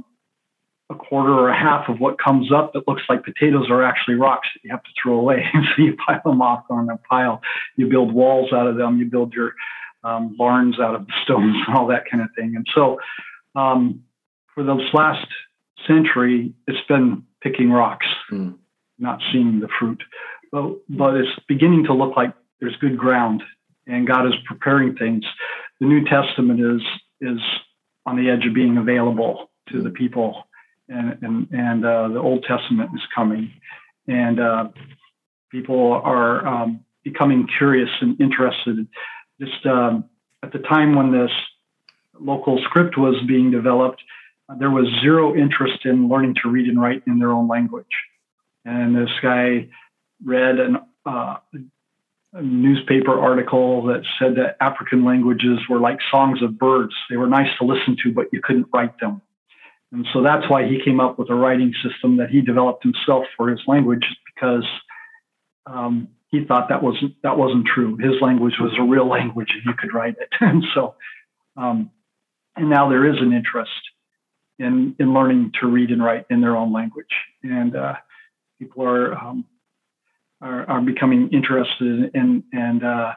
a quarter or a half of what comes up that looks like potatoes are actually rocks that you have to throw away. so you pile them off on a pile. You build walls out of them. You build your um, barns out of the stones and all that kind of thing. And so, um, for this last century, it's been picking rocks, Mm. not seeing the fruit. But, but it's beginning to look like there's good ground, and God is preparing things. The New Testament is is on the edge of being available to the people, and and and uh, the Old Testament is coming, and uh, people are um, becoming curious and interested. Just um, at the time when this local script was being developed, uh, there was zero interest in learning to read and write in their own language. And this guy read an, uh, a newspaper article that said that African languages were like songs of birds. They were nice to listen to, but you couldn't write them. And so that's why he came up with a writing system that he developed himself for his language because um, he thought that wasn't that wasn't true. His language was a real language, and you could write it. And so, um, and now there is an interest in in learning to read and write in their own language, and uh, people are um, are, are becoming interested in and uh,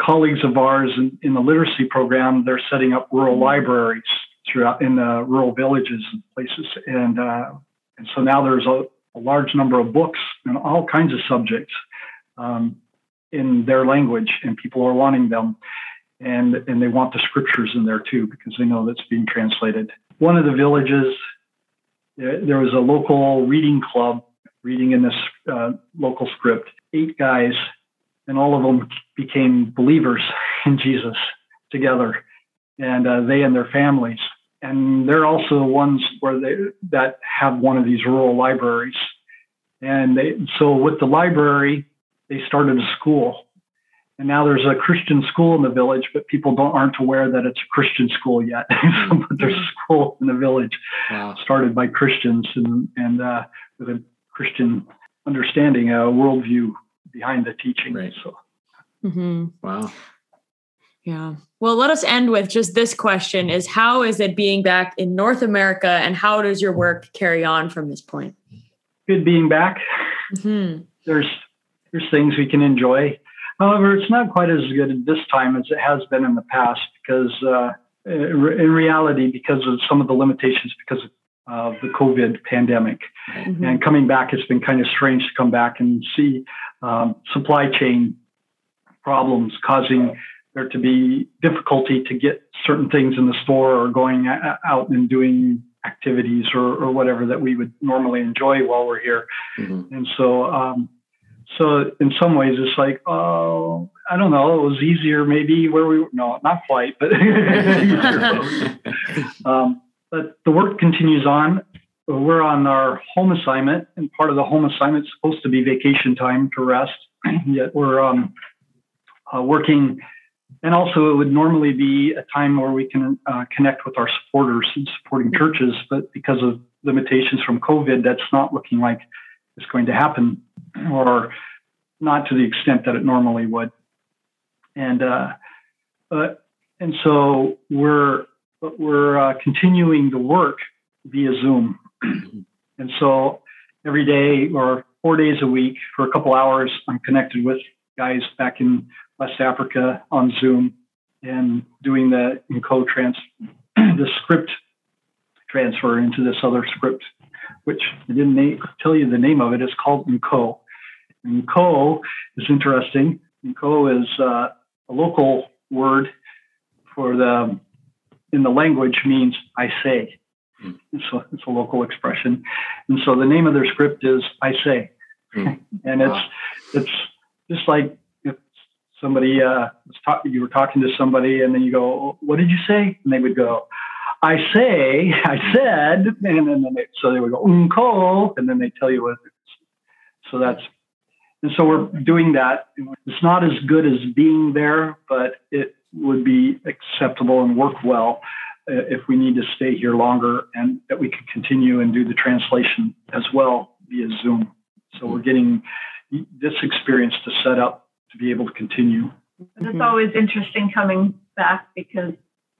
colleagues of ours in, in, the literacy program they're setting up rural libraries throughout in the rural villages and places. And uh, and so now there's a, a, large number of books and all kinds of subjects um, in their language and people are wanting them. And and they want the scriptures in there too because they know that's being translated. One of the villages there was a local reading club reading in this uh, local script. Eight guys, and all of them became believers in Jesus together, and uh, they and their families. And they're also the ones where they that have one of these rural libraries. And they, so with the library, they started a school and now there's a Christian school in the village, but people don't aren't aware that it's a Christian school yet. But there's a school in the village wow. started by Christians and and uh, with a Christian understanding, a worldview behind the teaching. Right. So, mm-hmm. wow. Yeah. Well, let us end with just this question: Is how is it being back in North America, and how does your work carry on from this point? Good being back. Mm-hmm. There's there's things we can enjoy However, it's not quite as good at this time as it has been in the past because, uh, in reality, because of some of the limitations because of the COVID pandemic. Mm-hmm. And coming back, it's been kind of strange to come back and see um, supply chain problems causing there to be difficulty to get certain things in the store or going out and doing activities or, or whatever that we would normally enjoy while we're here. Mm-hmm. And so, um, so in some ways, it's like, oh, I don't know, it was easier maybe where we were no, not quite, but um, but the work continues on. We're on our home assignment, and part of the home assignment is supposed to be vacation time to rest. Yet we're um, uh, working, and also it would normally be a time where we can uh, connect with our supporters and supporting churches, but because of limitations from COVID, that's not looking like it's going to happen or not to the extent that it normally would. And uh, and so we're we're uh, continuing the work via Zoom. and so every day or four days a week for a couple hours, I'm connected with guys back in West Africa on Zoom and doing the encode trans the script transfer into this other script, which I didn't name, tell you the name of it. It's called N'Ko. And ko is interesting. N'Ko is uh, a local word for the in the language means I say. Mm. So it's a local expression. And so the name of their script is I say. Mm. and it's wow. it's just like if somebody uh, was talking, you were talking to somebody, and then you go, "What did you say?" And they would go, "I say, I said," and then they, so they would go "unko," and then they tell you what. It is. So that's and so we're doing that. It's not as good as being there, but it would be acceptable and work well uh, if we need to stay here longer and that we could continue and do the translation as well via Zoom. So we're getting this experience to set up to be able to continue. It's always interesting coming back because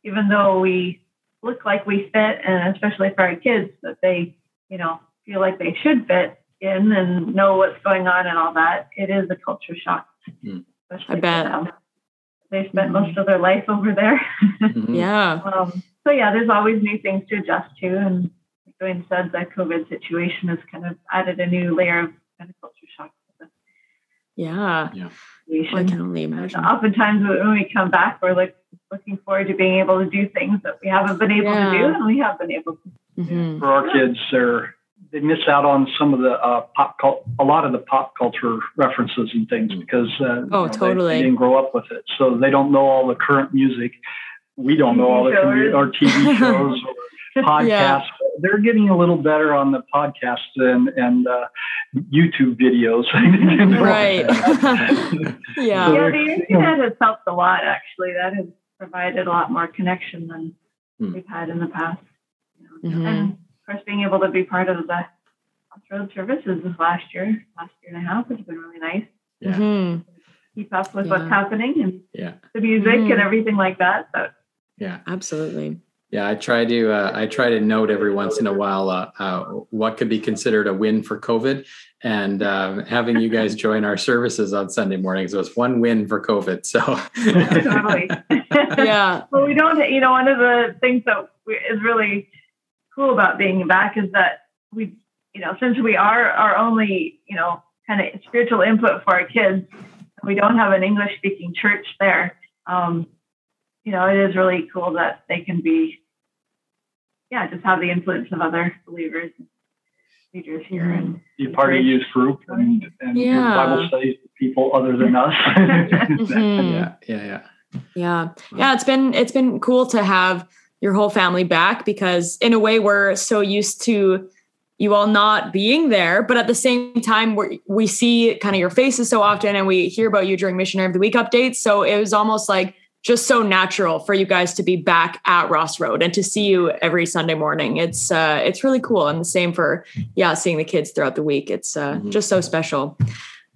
even though we look like we fit, and especially for our kids, that they, you know, feel like they should fit, in and know what's going on and all that, it is a culture shock. Mm. I bet. They spent mm-hmm. most of their life over there. mm-hmm. Yeah. Um, so yeah, there's always new things to adjust to, and like Dwayne said, the COVID situation has kind of added a new layer of kind of culture shock. Yeah. Yeah. Well, I can only imagine. And oftentimes when we come back, we're like looking forward to being able to do things that we haven't been able yeah. to do, and we have been able to. Mm-hmm. For our kids, they're they miss out on some of the uh, pop cult, a lot of the pop culture references and things mm. because uh, oh, you know, totally. They, they, didn't grow up with it, so they don't know all the current music. We don't know all the commu- or TV shows or podcasts. Yeah. They're getting a little better on the podcasts and and uh, YouTube videos. right. yeah. So yeah, the internet has helped a lot. Actually, that has provided a lot more connection than hmm. we've had in the past. You know? mm-hmm. And course, being able to be part of the road services this last year, last year and a half, which has been really nice. Yeah. Mm-hmm. Keep up with yeah. what's happening and yeah. the music mm-hmm. and everything like that. So yeah, absolutely. Yeah, I try to uh, I try to note every once in a while uh, uh, what could be considered a win for COVID, and um, having you guys join our services on Sunday mornings was one win for COVID. So totally. Yeah. well, we don't. You know, one of the things that we, is really cool about being back is that we, you know, since we are our only, you know, kind of spiritual input for our kids, we don't have an English speaking church there. Um, you know, it is really cool that they can be, yeah, just have the influence of other believers, and leaders here, and Be part of youth group and, and Yeah. Bible studies with people other than us. Mhm. yeah, yeah, yeah. Yeah. Yeah, it's been it's been cool to have your whole family back because in a way we're so used to you all not being there, but at the same time we we see kind of your faces so often and we hear about you during missionary of the week updates. So it was almost like just so natural for you guys to be back at Ross Road and to see you every Sunday morning. It's uh it's really cool. And the same for yeah, seeing the kids throughout the week. It's uh Mhm. just so special.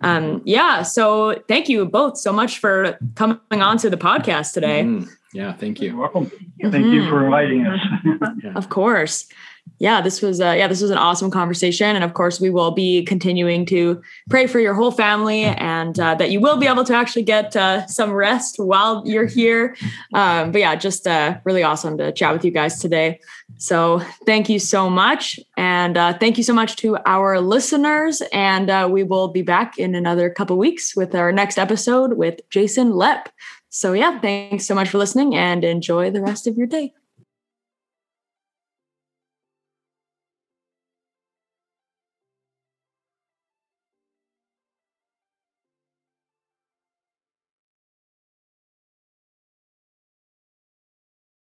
Um yeah, so thank you both so much for coming on to the podcast today. Mhm. Yeah, thank You're you. welcome. Thank you for inviting us. Of course. Yeah, this was uh, yeah, this was an awesome conversation, and of course, we will be continuing to pray for your whole family and uh, that you will be able to actually get uh, some rest while you're here. Um, but yeah, just uh, really awesome to chat with you guys today. So thank you so much, and uh, thank you so much to our listeners. And uh, we will be back in another couple weeks with our next episode with Jason Lepp. So yeah, thanks so much for listening, and enjoy the rest of your day.